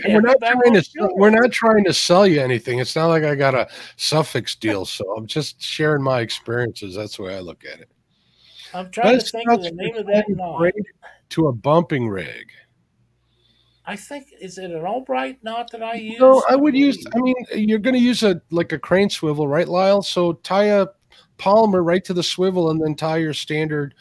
we're not trying to we're not trying to sell you anything. It's not like I got a Sufix deal, so I'm just sharing my experiences. That's the way I look at it. I'm trying to think of the name of that. To a bumping rig. I think is it an Albright knot that I use? No, I would use. I mean, you're going to use a like a crane swivel, right, Lyle? So tie a Palomar right to the swivel, and then tie your standard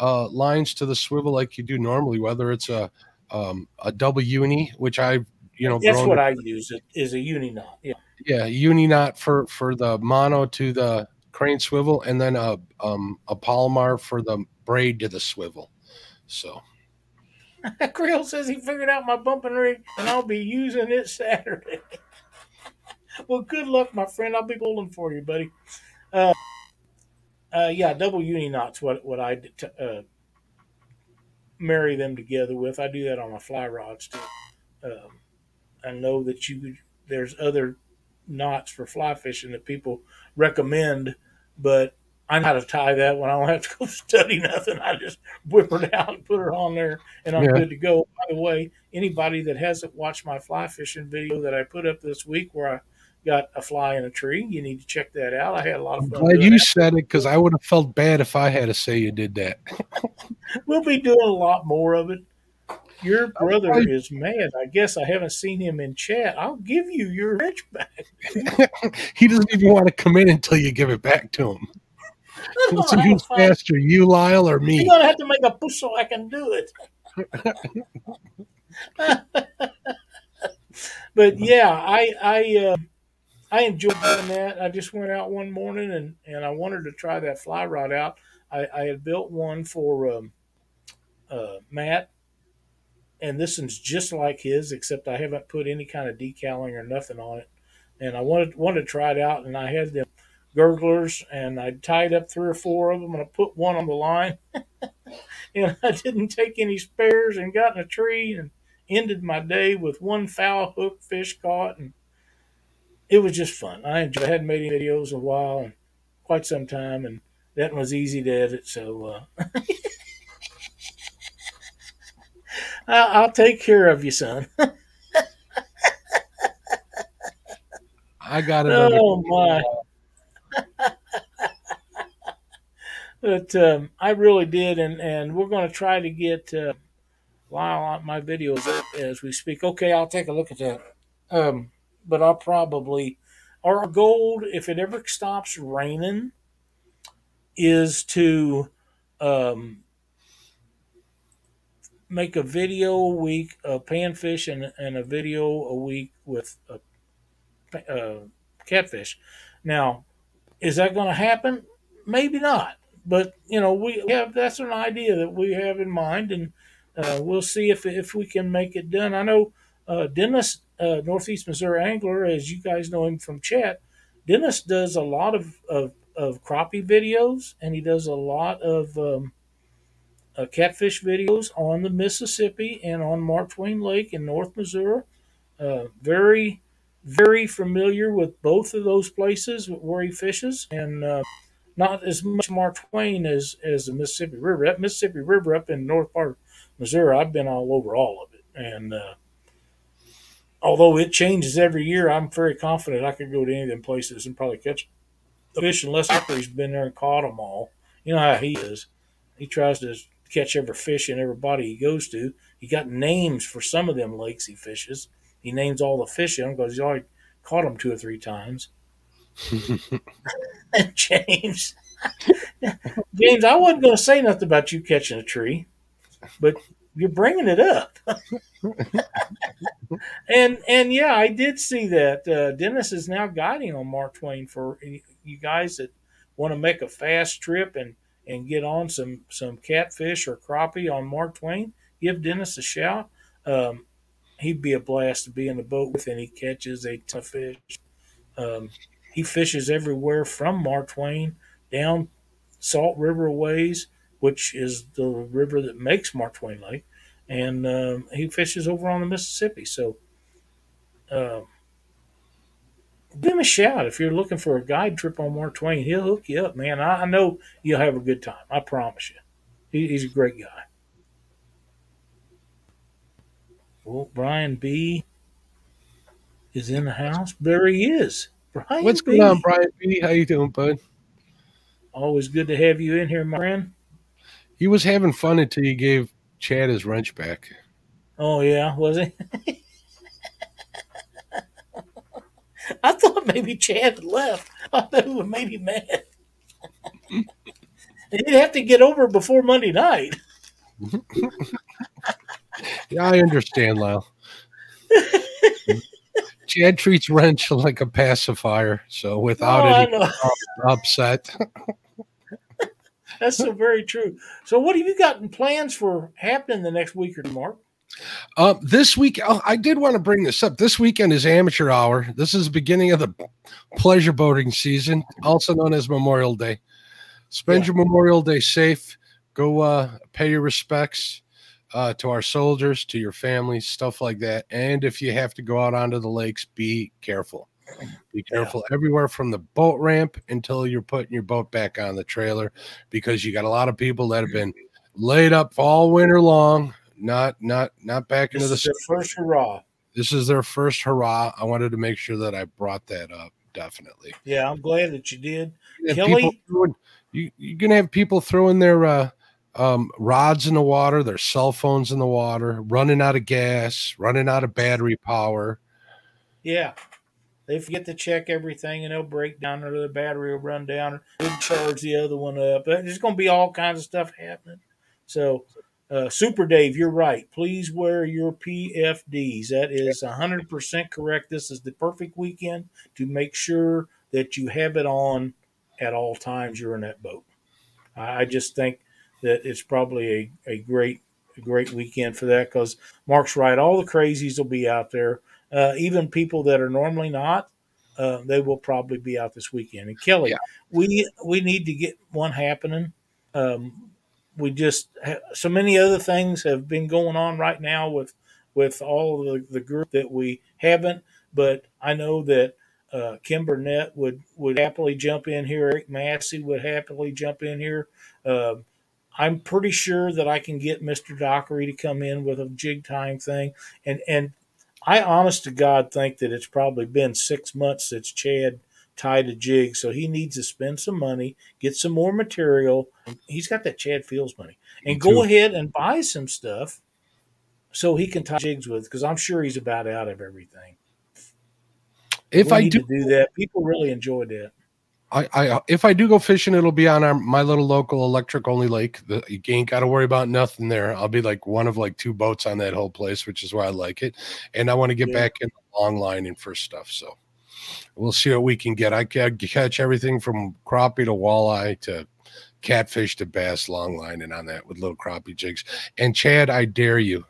uh, lines to the swivel like you do normally. Whether it's a um, a double uni, which I you know that's what I use. It is a uni knot. Yeah, yeah, uni knot for for the mono to the crane swivel, and then a um, a Palomar for the braid to the swivel. So Creel says he figured out my bumping rig and I'll be using it Saturday. well, good luck, my friend. I'll be pulling for you, buddy. Uh, uh, yeah, double uni knots. What what I t- uh, marry them together with. I do that on my fly rods too. Um, I know that you there's other knots for fly fishing that people recommend, but I know how to tie that when I don't have to go study nothing. I just whip it out and put her on there, and I'm yeah. good to go. By the way, anybody that hasn't watched my fly fishing video that I put up this week, where I got a fly in a tree, you need to check that out. I had a lot of fun. Glad you that. said it because I would have felt bad if I had to say you did that. we'll be doing a lot more of it. Your brother is mad. I guess I haven't seen him in chat. I'll give you your rich back. he doesn't even want to come in until you give it back to him. Let's see who's faster, you, Lyle, or me. You're gonna have to make a push so I can do it. but yeah, I I uh, I enjoyed doing that. I just went out one morning and and I wanted to try that fly rod out. I, I had built one for um, uh, Matt, and this one's just like his, except I haven't put any kind of decaling or nothing on it. And I wanted wanted to try it out, and I had them gurglers, and I tied up three or four of them, and I put one on the line. and I didn't take any spares, and got in a tree, and ended my day with one foul hook fish caught, and it was just fun. I enjoyed. I hadn't made any videos in a while, and quite some time, and that was easy to edit. So uh, I'll take care of you, son. I got it. Oh my! But um, I really did, and, and we're going to try to get uh, Lyle my videos up as we speak. Okay, I'll take a look at that. Um, but I'll probably our goal, if it ever stops raining, is to um, make a video a week of panfish and, and a video a week with a, uh, catfish. Now, is that going to happen? Maybe not. But you know, we have that's an idea that we have in mind, and uh, we'll see if if we can make it done. I know uh, Dennis, uh, Northeast Missouri angler, as you guys know him from chat. Dennis does a lot of of, of crappie videos, and he does a lot of um, uh, catfish videos on the Mississippi and on Mark Twain Lake in North Missouri. Uh, very very familiar with both of those places where he fishes, and uh, not as much Mark Twain as as the Mississippi River. That Mississippi River up in north part of Missouri, I've been all over all of it, and uh, although it changes every year, I'm very confident I could go to any of them places and probably catch a fish unless he's been there and caught them all. You know how he is. He tries to catch every fish in every body he goes to. He got names for some of them lakes he fishes he names all the fish in them because he's already caught them two or three times. James, James, I wasn't going to say nothing about you catching a tree, but you're bringing it up. and and yeah, I did see that uh, Dennis is now guiding on Mark Twain for you guys that want to make a fast trip and and get on some some catfish or crappie on Mark Twain. Give Dennis a shout. Um, he'd be a blast to be in the boat with, and he catches a ton of fish. Um, he fishes everywhere from Mark Twain down Salt River ways which is the river that makes Mark Twain Lake, and um, he fishes over on the Mississippi. So, uh, give him a shout if you're looking for a guide trip on Mark Twain. He'll hook you up, man. I, I know you'll have a good time. I promise you. He, he's a great guy. Well, Brian B is in the house. There he is. Brian What's B. going on, Brian B? How you doing, bud? Always good to have you in here, my friend. He was having fun until you gave Chad his wrench back. Oh yeah, was he? I thought maybe Chad had left. I thought it would him mad. He'd have to get over before Monday night. Yeah, I understand, Lyle. Chad treats wrench like a pacifier, so without Oh, I any know. upset. That's so very true. So, what have you got gotten plans for happening the next week or two, Mark? Uh, this week, oh, I did want to bring this up. This weekend is amateur hour. This is the beginning of the pleasure boating season, also known as Memorial Day. Spend Yeah. your Memorial Day safe. Go uh, pay your respects uh, to our soldiers, to your families, stuff like that. And if you have to go out onto the lakes, be careful. Be careful everywhere from the boat ramp until you're putting your boat back on the trailer because you got a lot of people that have been laid up all winter long not not not back into the is their first hurrah. this is their first hurrah i wanted to make sure that i brought that up definitely Yeah, I'm glad that you did. Kelly? throwing- you, you're gonna have people throwing their uh um, rods in the water their cell phones in the water running out of gas running out of battery power Yeah. They forget to check everything and they'll break down or the battery will run down or they'll charge the other one up. There's going to be all kinds of stuff happening. So, uh, Super Dave, you're right. Please wear your PFDs. That is 100% correct. This is the perfect weekend to make sure that you have it on at all times you're in that boat. I I just think that it's probably a, a great a great weekend for that because Mark's right. All the crazies will be out there uh, even people that are normally not, uh, they will probably be out this weekend. And Kelly, Yeah. we we need to get one happening. Um, we just ha- so many other things have been going on right now with with all the, the group that we haven't. But I know that uh, Kim Burnett would would happily jump in here. Eric Massey would happily jump in here. Um I'm pretty sure that I can get Mr. Dockery to come in with a jig time thing, and and I honest to God think that it's probably been six months since Chad tied a jig, so he needs to spend some money, get some more material. He's got that Chad Fields money, and go ahead and buy some stuff so he can tie jigs with, because I'm sure he's about out of everything. if we i need do to do that, people really enjoyed that. I, I if I do go fishing, it'll be on our my little local electric only lake. The, you ain't got to worry about nothing there. I'll be like one of like two boats on that whole place, which is why I like it. And I want to get Yeah. back in the long line and for stuff. So we'll see what we can get. I can catch everything from crappie to walleye to catfish to bass long line and on that with little crappie jigs. And Chad, I dare you.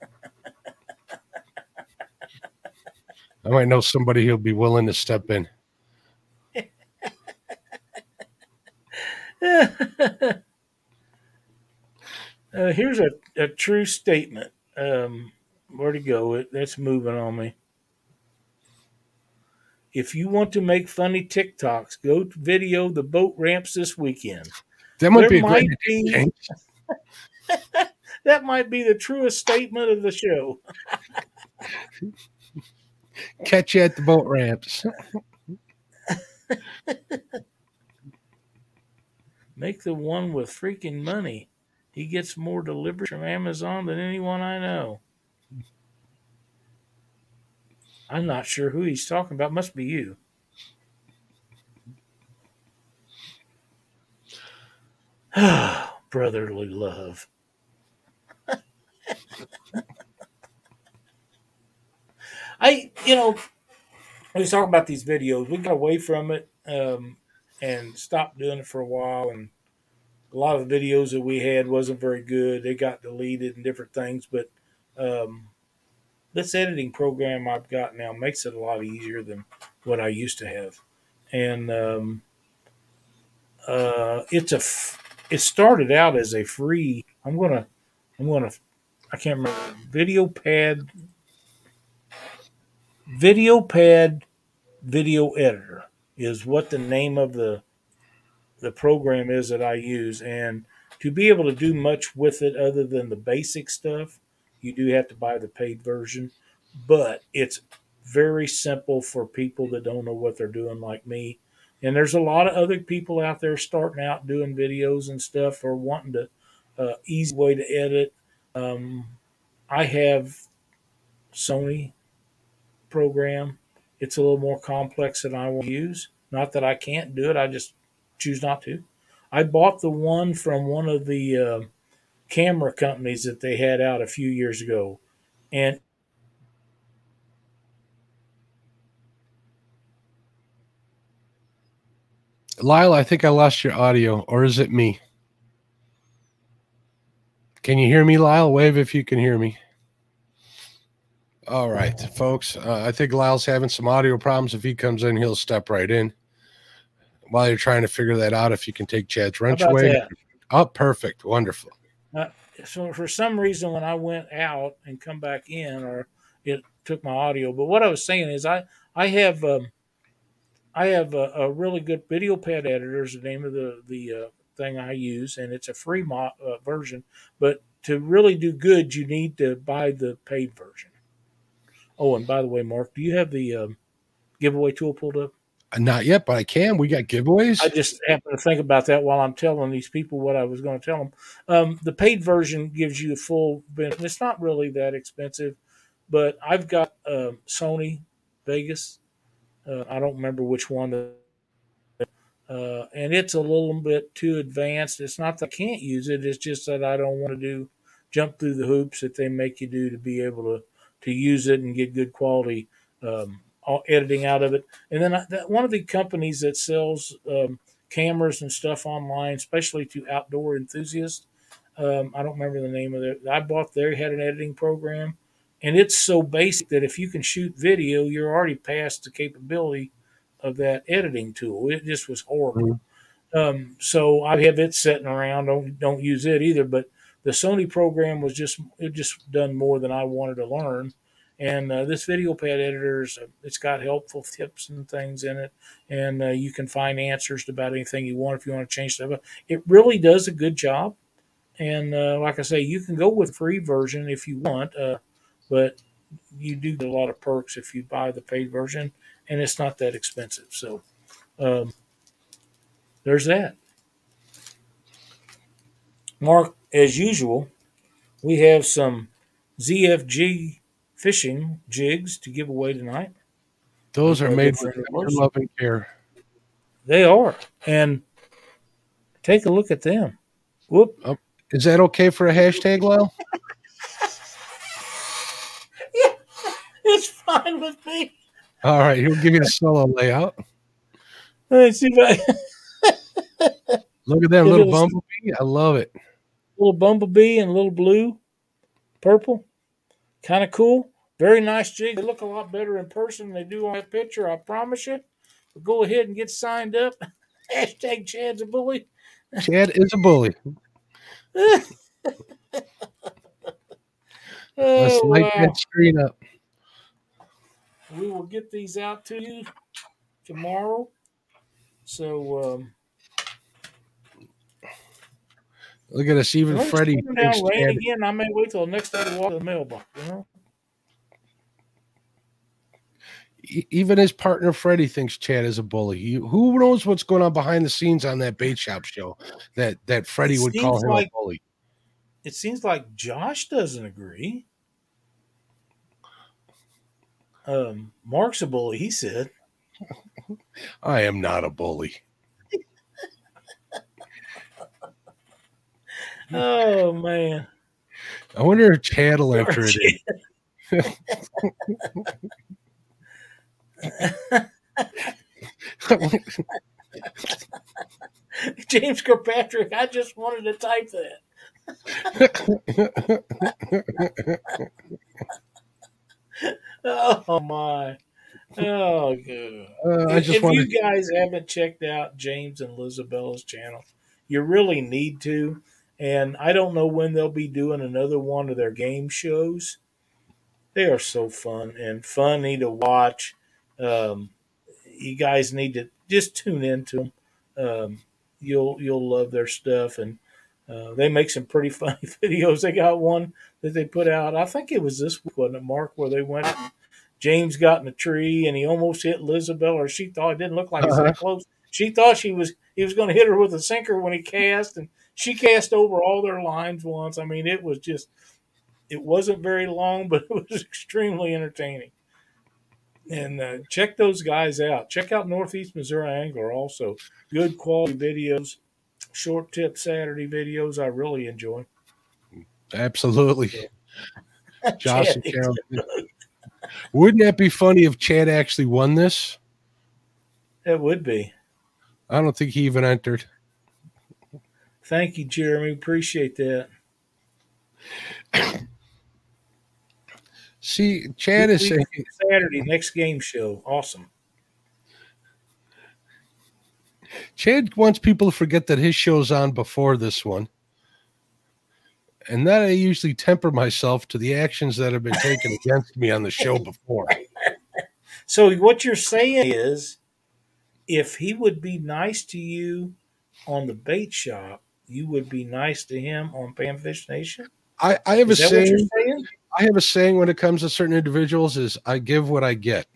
I might know somebody who'll be willing to step in. Uh, here's a, a true statement. Um, where to go? It that's moving on me. If you want to make funny TikToks, go video the boat ramps this weekend. That might There be might great be that might be the truest statement of the show. catch you at the boat ramps. Make the one with freaking money. He gets more deliveries from Amazon than anyone I know. I'm not sure who he's talking about. Must be you. Brotherly love. I, you know, we was talking about these videos. We got away from it um, and stopped doing it for a while. And a lot of the videos that we had wasn't very good. They got deleted and different things. But um, this editing program I've got now makes it a lot easier than what I used to have. And um, uh, it's a f- it started out as a free. I'm gonna, I'm gonna, I can't remember. Video pad, video pad, video editor is what the name of the the program is that I use, and to be able to do much with it other than the basic stuff, you do have to buy the paid version. But it's very simple for people that don't know what they're doing, like me. And there's a lot of other people out there starting out doing videos and stuff or wanting to uh, easy way to edit. Um, I have Sony program. It's a little more complex than I will use. Not that I can't do it. I just choose not to. I bought the one from one of the uh, camera companies that they had out a few years ago, and Lyle, I think I lost your audio, or is it me? Can you hear me, Lyle? Wave if you can hear me. All right, folks. Uh, I think Lyle's having some audio problems. If he comes in, he'll step right in. While you're trying to figure that out, if you can take Chad's wrench away. That? Oh, perfect. Wonderful. Uh, so for some reason, when I went out and come back in, or it took my audio. But what I was saying is, I I have um, I have a, a, really good video pad editor is the name of the the uh, thing I use, and it's a free mo- uh, version. But to really do good, you need to buy the paid version. Oh, and by the way, Mark, do you have the um, giveaway tool pulled up? Uh, not yet, but I can. We got giveaways. I just happened to think about that while I'm telling these people what I was going to tell them. Um, the paid version gives you a full. It's not really that expensive, but I've got uh, Sony Vegas uh, I don't remember which one. Uh, and it's a little bit too advanced. It's not that I can't use it. It's just that I don't want to do jump through the hoops that they make you do to be able to to use it and get good quality um, editing out of it. And then I, that, one of the companies that sells um, cameras and stuff online, especially to outdoor enthusiasts. Um, I don't remember the name of it. I bought there had an editing program, and it's so basic that if you can shoot video, you're already past the capability of that editing tool. It just was horrible. Mm-hmm. Um, so I have it sitting around. Don't don't use it either. But the Sony program was just it just done more than I wanted to learn. And uh, this video pad editor is, uh, it's got helpful tips and things in it, and uh, you can find answers about anything you want if you want to change stuff. It really does a good job. And uh, like I say, you can go with free version if you want. Uh, but you do get a lot of perks if you buy the paid version, and it's not that expensive. So um, there's that. Mark, as usual, we have some ZFG fishing jigs to give away tonight. Those are made with love and care. They are, and take a look at them. Whoop! Oh, is that okay for a hashtag, Lyle? It's fine with me. All right, he'll give you a solo layout. Let's see if I look at that little bumblebee. I love it. Little bumblebee and little blue, purple, kind of cool. Very nice jig. They look a lot better in person than they do on that picture. I promise you. But go ahead and get signed up. Hashtag Chad's a bully. Chad is a bully. oh, Let's light wow. that screen up we will get these out to you tomorrow. So um, look at us, even Freddie. Down rain again. I may wait till the next day to walk to the mailbox. You know. Even his partner Freddie thinks Chad is a bully. who knows what's going on behind the scenes on that bait shop show that that Freddie it would call him like, a bully. It seems like Josh doesn't agree. Um, Mark's a bully, he said. I am not a bully. Oh man. I wonder if Chad will enter it James Kirkpatrick, I just wanted to type that. oh my. Oh, good. Uh, I just if wanted... you guys haven't checked out James and Lizabella's channel, You really need to. And I don't know when they'll be doing another one of their game shows. They are so fun and funny to watch. Um, you guys need to just tune into them. Um, you'll you'll love their stuff, and uh, they make some pretty funny videos. They got one that they put out. I think it was this week, wasn't it, Mark? Where they went. James got in a tree and he almost hit Lizabelle, or she thought it didn't look like it was that close. She thought she was he was going to hit her with a sinker when he cast, and she cast over all their lines once. I mean, it was just it wasn't very long, but it was extremely entertaining. And uh, check those guys out. Check out Northeast Missouri Angler also. Good quality videos, short tip Saturday videos. I really enjoy. Absolutely. Josh Chad, and Carol. Wouldn't that be funny if Chad actually won this? It would be. I don't think he even entered. Thank you, Jeremy. Appreciate that. See, Chad is saying Saturday next game show. Awesome. Chad wants people to forget that his show's on before this one. And that I usually temper myself to the actions that have been taken against me on the show before. So what you're saying is, if he would be nice to you on the bait shop, you would be nice to him on Panfish Nation. I, I have Is a that what you're saying. saying? I have a saying when it comes to certain individuals is I give what I get.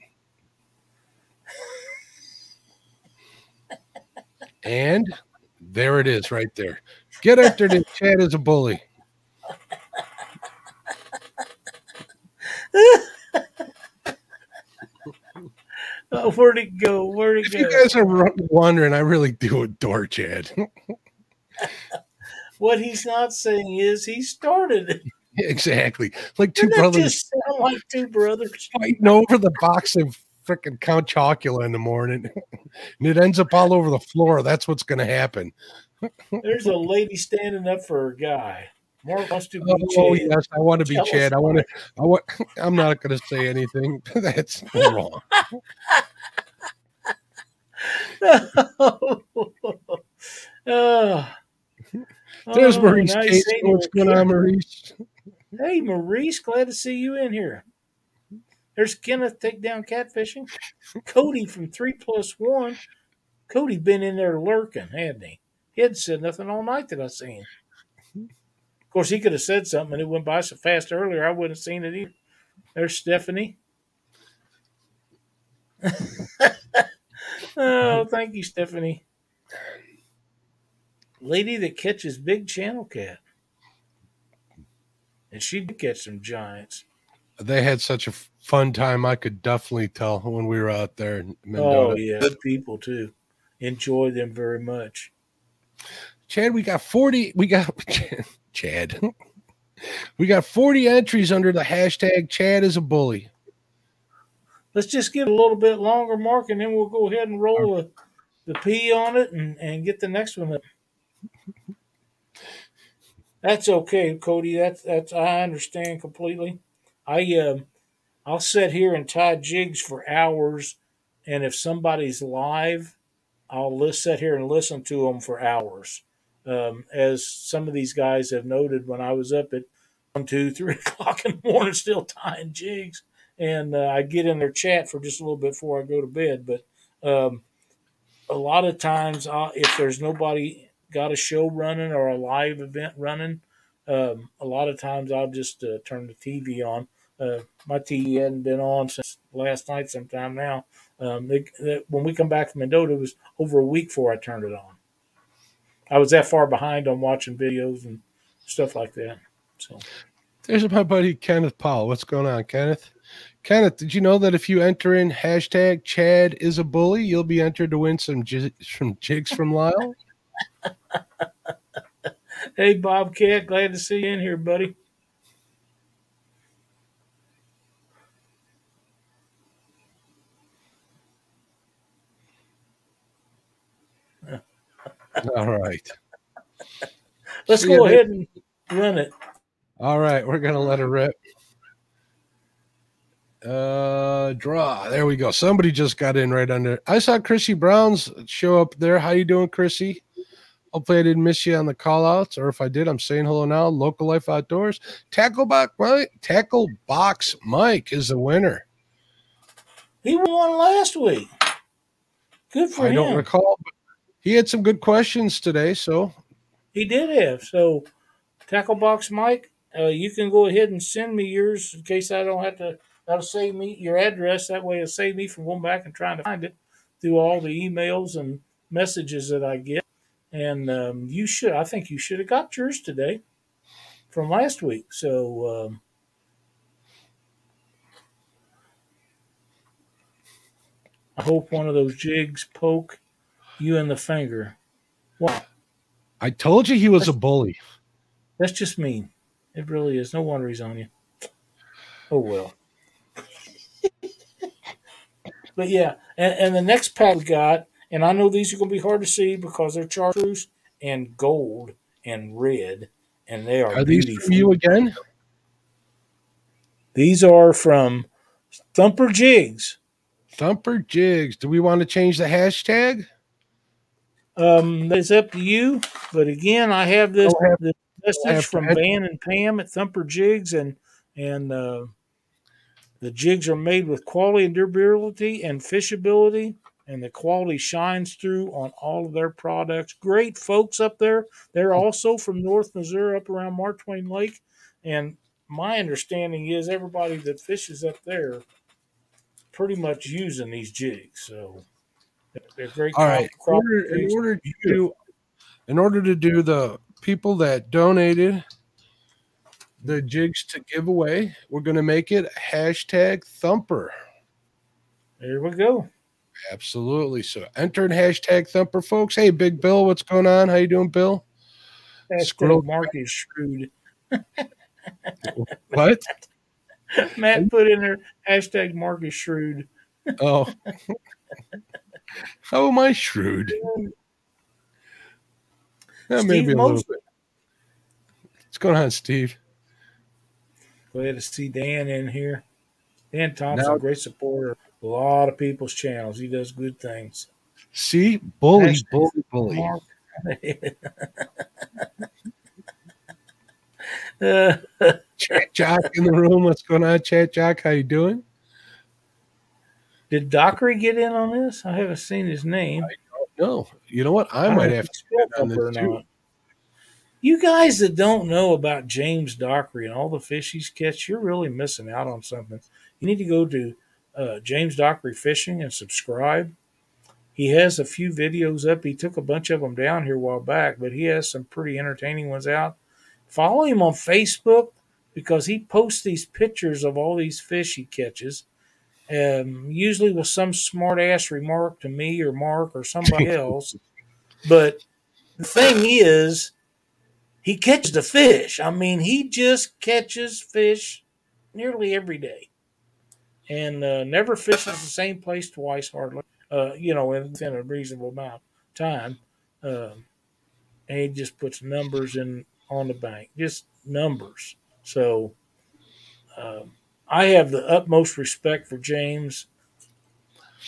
And there it is right there. Get after in Chad is a bully. Oh, where'd it go? Where'd it If go? you guys are wondering, I really do adore Chad. what he's not saying is he started it. exactly. Like 2 Doesn't brothers just sound like two brothers? fighting over the box of freaking Count Chocula in the morning. and it ends up all over the floor. That's what's going to happen. There's a lady standing up for her guy. Mark wants to be Oh Chad. yes, I want to be Tell Chad. I want to. I want. I'm not going to say anything. That's wrong. oh. There's Oh, Maurice. nice. What's going on, Maurice? Hey, Maurice, glad to see you in here. There's Kenneth take down catfishing. Cody from three plus one. Cody been in there lurking, hadn't he? He hadn't said nothing all night that I seen. Of course, he could have said something and it went by so fast earlier I wouldn't have seen it either. There's Stephanie. oh, thank you, Stephanie. Lady that catches big channel cat. And she did catch some giants. They had such a fun time. I could definitely tell when we were out there in Oh yeah, good people too. Enjoy them very much. Chad, we got 40. We got Chad. We got 40 entries under the hashtag Chad is a bully. Let's just get a little bit longer, Mark, and then we'll go ahead and roll the, the P on it and, and get the next one up. That's okay, Cody. That's that's I understand completely. I um I'll sit here and tie jigs for hours, and if somebody's live, I'll list, sit here and listen to them for hours. Um, as some of these guys have noted, when I was up at one, two, three o'clock in the morning, still tying jigs, and uh, I get in their chat for just a little bit before I go to bed. But um, a lot of times, i if there's nobody got a show running or a live event running, um, a lot of times I'll just uh, turn the TV on. Uh, my TV hadn't been on since last night, sometime now. Um, they, they, when we come back from Mendota, it was over a week before I turned it on. I was that far behind on watching videos and stuff like that. So There's my buddy Kenneth Powell. What's going on, Kenneth? Kenneth, did you know that if you enter in hashtag Chad is a bully, you'll be entered to win some j- some jigs from Lyle? Hey, Bobcat, glad to see you in here, buddy. All right. Let's See go ahead and run it. All right, we're gonna let it rip. Uh draw. There we go. Somebody just got in right under. I saw Chrissy Brown's show up there. How you doing, Chrissy? Hopefully, I didn't miss you on the call outs, or if I did, I'm saying hello now. Local Life Outdoors. Tackle Box Mike, Tackle Box Mike is the winner. He won last week. Good for I him. I don't recall, but he had some good questions today. So He did have. So, Tackle Box Mike, uh, you can go ahead and send me yours in case I don't have to. That'll save me your address. That way, it'll save me from going back and trying to find it through all the emails and messages that I get. And um, you should, I think you should have got yours today from last week. So, um, I hope one of those jigs poke you in the finger. Wow. I told you he was a bully. That's just mean. It really is. No wonder he's on you. Oh well. but yeah, and, and the next pack we got, and I know these are going to be hard to see because they're chartreuse and gold and red, and they are, Are these beautiful. from you again? These are from Thumper Jigs. Thumper Jigs. Do we want to change the hashtag? Um, it's up to you. But again, I have this, have- this message from Van and Pam at Thumper Jigs, and and uh, the jigs are made with quality and durability and fishability, and the quality shines through on all of their products. Great folks up there. They're also from North Missouri, up around Mark Twain Lake, and my understanding is everybody that fishes up there pretty much using these jigs. So they're great. All right. In order, in order to do, in order to do the people that donated the jigs to give away, we're going to make it hashtag Thumper. There we go. Absolutely. So enter in hashtag Thumper, folks. Hey, Big Bill, what's going on? How you doing, Bill? Scroll- Hashtag Mark is shrewd. What? Matt put in there hashtag Mark is shrewd. Oh. How am I shrewd? That Steve maybe a little bit. What's going on, Steve? Glad to see Dan in here. Dan Thompson, Now- great supporter. Of A lot of people's channels. He does good things. See, bully, Hashtag bully, bully. Uh, Chat Jock in the room. What's going on, Chat Jack? How you doing? did Dockery get in on this? I haven't seen his name. No, you know what? I, don't might have to. he spoke on this too. not. You guys that don't know about James Dockery and all the fish he's catch, you're really missing out on something. You need to go to uh, James Dockery Fishing and subscribe. He has a few videos up. He took a bunch of them down here a while back, but he has some pretty entertaining ones out. Follow him on Facebook because he posts these pictures of all these fish he catches, um, usually with some smart ass remark to me or Mark or somebody else. But the thing is, he catches the fish. I mean, he just catches fish nearly every day, and uh, never fishes the same place twice, hardly. Uh, you know, within a reasonable amount of time. Um, and he just puts numbers in on the bank, just numbers. So, um, I have the utmost respect for James.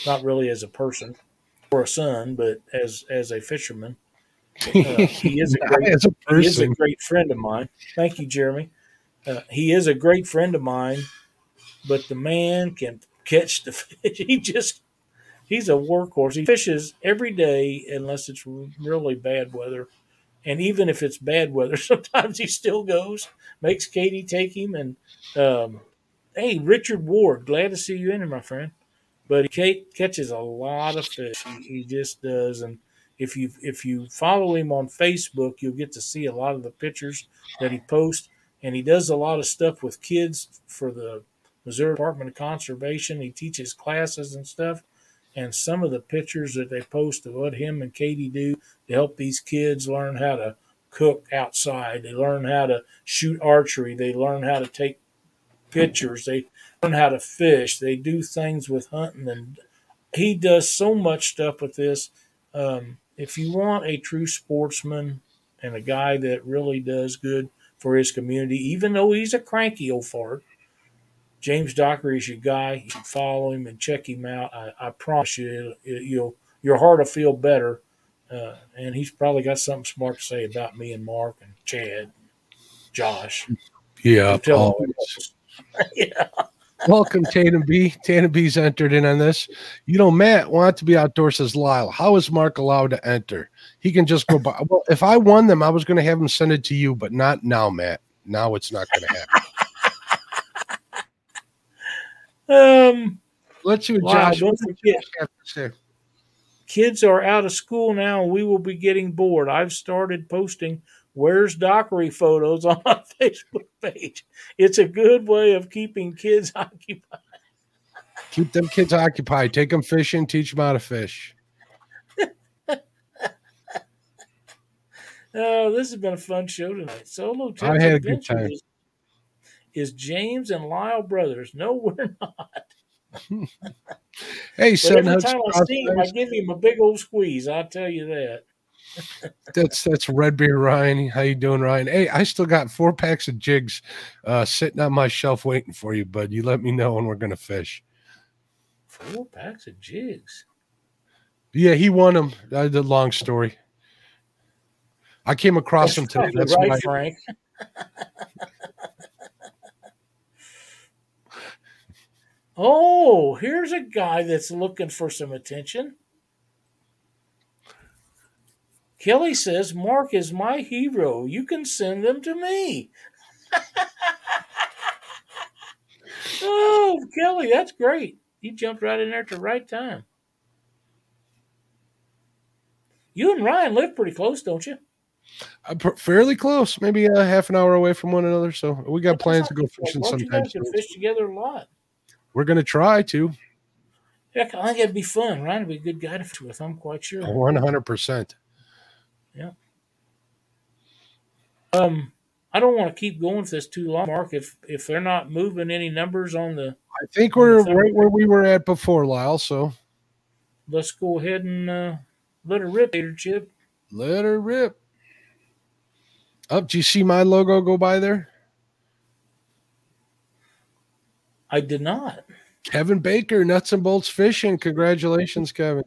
Not really as a person or a son, but as as a fisherman. Uh, he is a great a he is a great friend of mine. Thank you, Jeremy. Uh, he is a great friend of mine, but the man can catch the fish. He just he's a workhorse. He fishes every day unless it's really bad weather. And even if it's bad weather, sometimes he still goes, makes Katie take him. And um, hey, Richard Ward, glad to see you in here, my friend. But ca- catches a lot of fish. He, he just does. And if you if you follow him on Facebook, you'll get to see a lot of the pictures that he posts. And he does a lot of stuff with kids for the Missouri Department of Conservation. He teaches classes and stuff. And some of the pictures that they post of what him and Katie do to help these kids learn how to cook outside. They learn how to shoot archery. They learn how to take pictures. They learn how to fish. They do things with hunting. And he does so much stuff with this. Um, if you want a true sportsman and a guy that really does good for his community, even though he's a cranky old fart, James Dockery is your guy. You follow him and check him out. I, I promise you, you'll your heart will feel better uh, and he's probably got something smart to say about me and Mark and Chad, Josh. Yeah, I'm telling always. yeah. Welcome, Tatum B. Tatum B's entered in on this. You know, Matt wanted to be outdoors, says Lyle. How is Mark allowed to enter? He can just go by. Well, if I won them, I was going to have him send it to you, but not now, Matt. Now it's not going to happen. Um, Let's see what Wow, Josh, don't what forget. Josh have to say. kids are out of school now and we will be getting bored. I've started posting where's Dockery photos on my Facebook page. It's a good way of keeping kids occupied. Keep them kids occupied. Take them fishing. Teach them how to fish. Oh, this has been a fun show tonight. Solo I had a good time. Is, is James and Lyle brothers. No, we're not. Hey, Seven every time I see him, I give him a big old squeeze. I'll tell you that. That's that's Red Beer Ryan. How you doing, Ryan? Hey, I still got four packs of jigs uh, sitting on my shelf waiting for you, bud. You let me know when we're gonna fish. Four packs of jigs. Yeah, he won them. Uh, the long story. I came across him today. That's right. Frank. oh, here's a guy that's looking for some attention. Kelly says, Mark is my hero. You can send them to me. oh, Kelly, that's great. You jumped right in there at the right time. You and Ryan live pretty close, don't you? Uh, pr- fairly close, maybe a half an hour away from one another. So we got plans to go fishing sometimes. you guys soon. fish together a lot. We're gonna try to. Heck, I think it'd be fun. Ryan would be a good guy to fish with. I'm quite sure. One hundred percent. Yeah. Um, I don't want to keep going with this too long, Mark. If if they're not moving any numbers on the, I think we're right where we were at before, Lyle. So let's go ahead and uh, let her rip, Tater Chip. let her rip. Up, do you see my logo go by there? I did not. Kevin Baker, Nuts and Bolts Fishing. Congratulations, Kevin.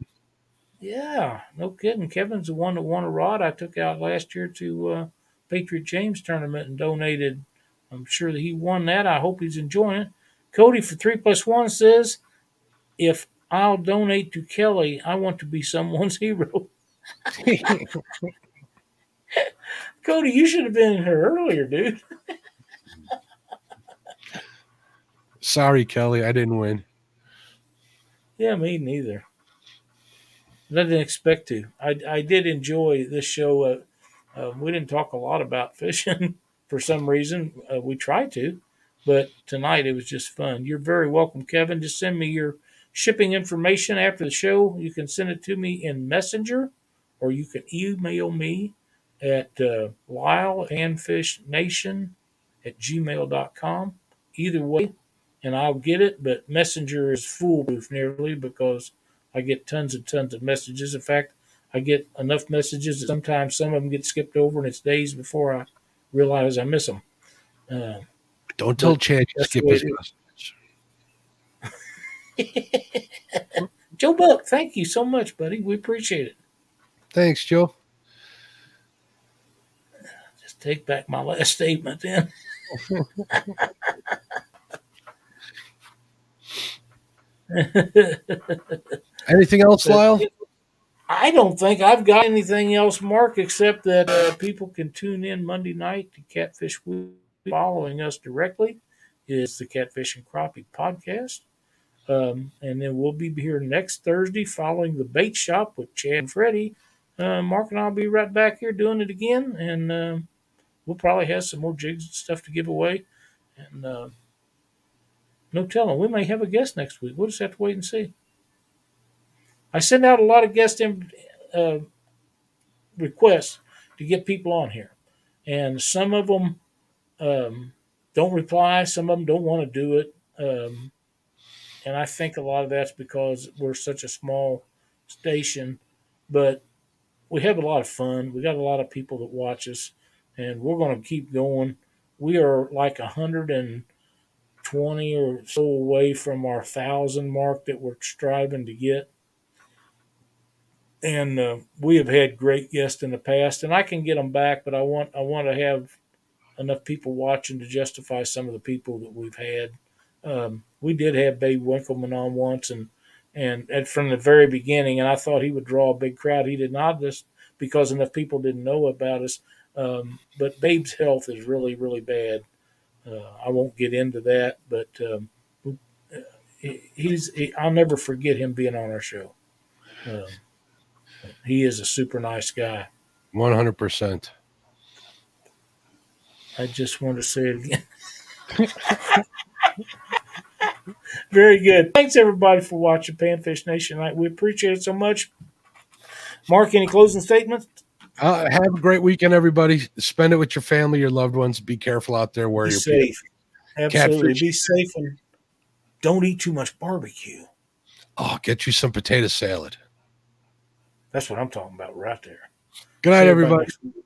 Yeah, no kidding. Kevin's the one that won a rod I took out last year to uh, Patriot James tournament and donated. I'm sure that he won that. I hope he's enjoying it. Cody for three plus one says, "If I'll donate to Kelly, I want to be someone's hero." Cody, you should have been in here earlier, dude. Sorry, Kelly, I didn't win. Yeah, me neither. I didn't expect to. I, I did enjoy this show. Uh, uh, we didn't talk a lot about fishing for some reason. Uh, we tried to, but tonight it was just fun. You're very welcome, Kevin. Just send me your shipping information after the show. You can send it to me in Messenger, or you can email me at uh, lyleandfishnation at gmail.com. Either way, and I'll get it, but Messenger is foolproof nearly because I get tons and tons of messages. In fact, I get enough messages that sometimes some of them get skipped over and it's days before I realize I miss them. Uh, Don't tell Chad you skip his message. Joe Buck, thank you so much, buddy. We appreciate it. Thanks, Joe. Just take back my last statement then. Anything else, Lyle? I don't think I've got anything else, Mark, except that uh, people can tune in Monday night to Catfish Week. Following us directly is the Catfish and Crappie podcast. Um, and then we'll be here next Thursday following the bait shop with Chad and Freddie. Uh, Mark and I'll be right back here doing it again. And um we'll probably have some more jigs and stuff to give away. And uh, no telling, we may have a guest next week. We'll just have to wait and see. I send out a lot of guest uh, requests to get people on here, and some of them um, don't reply. Some of them don't want to do it, um, and I think a lot of that's because we're such a small station. But we have a lot of fun. We got a lot of people that watch us, and we're going to keep going. We are like a hundred and twenty or so away from our thousand mark that we're striving to get and uh, we have had great guests in the past, and I can get them back, but I want I want to have enough people watching to justify some of the people that we've had. Um, we did have Babe Winkelman on once, and, and and from the very beginning, and I thought he would draw a big crowd. He did not, just because enough people didn't know about us. Um, but Babe's health is really really bad. Uh, I won't get into that, but um, he's he, I'll never forget him being on our show. Um, he is a super nice guy. One hundred percent. I just want to say it again. Very good. Thanks everybody for watching Panfish Nation Night. We appreciate it so much. Mark, any closing statements? Uh, have a great weekend, everybody. Spend it with your family, your loved ones. Be careful out there where Be you're safe. Absolutely. Catfish. Be safe and don't eat too much barbecue. Oh, get you some potato salad. That's what I'm talking about right there. Good night, everybody. week.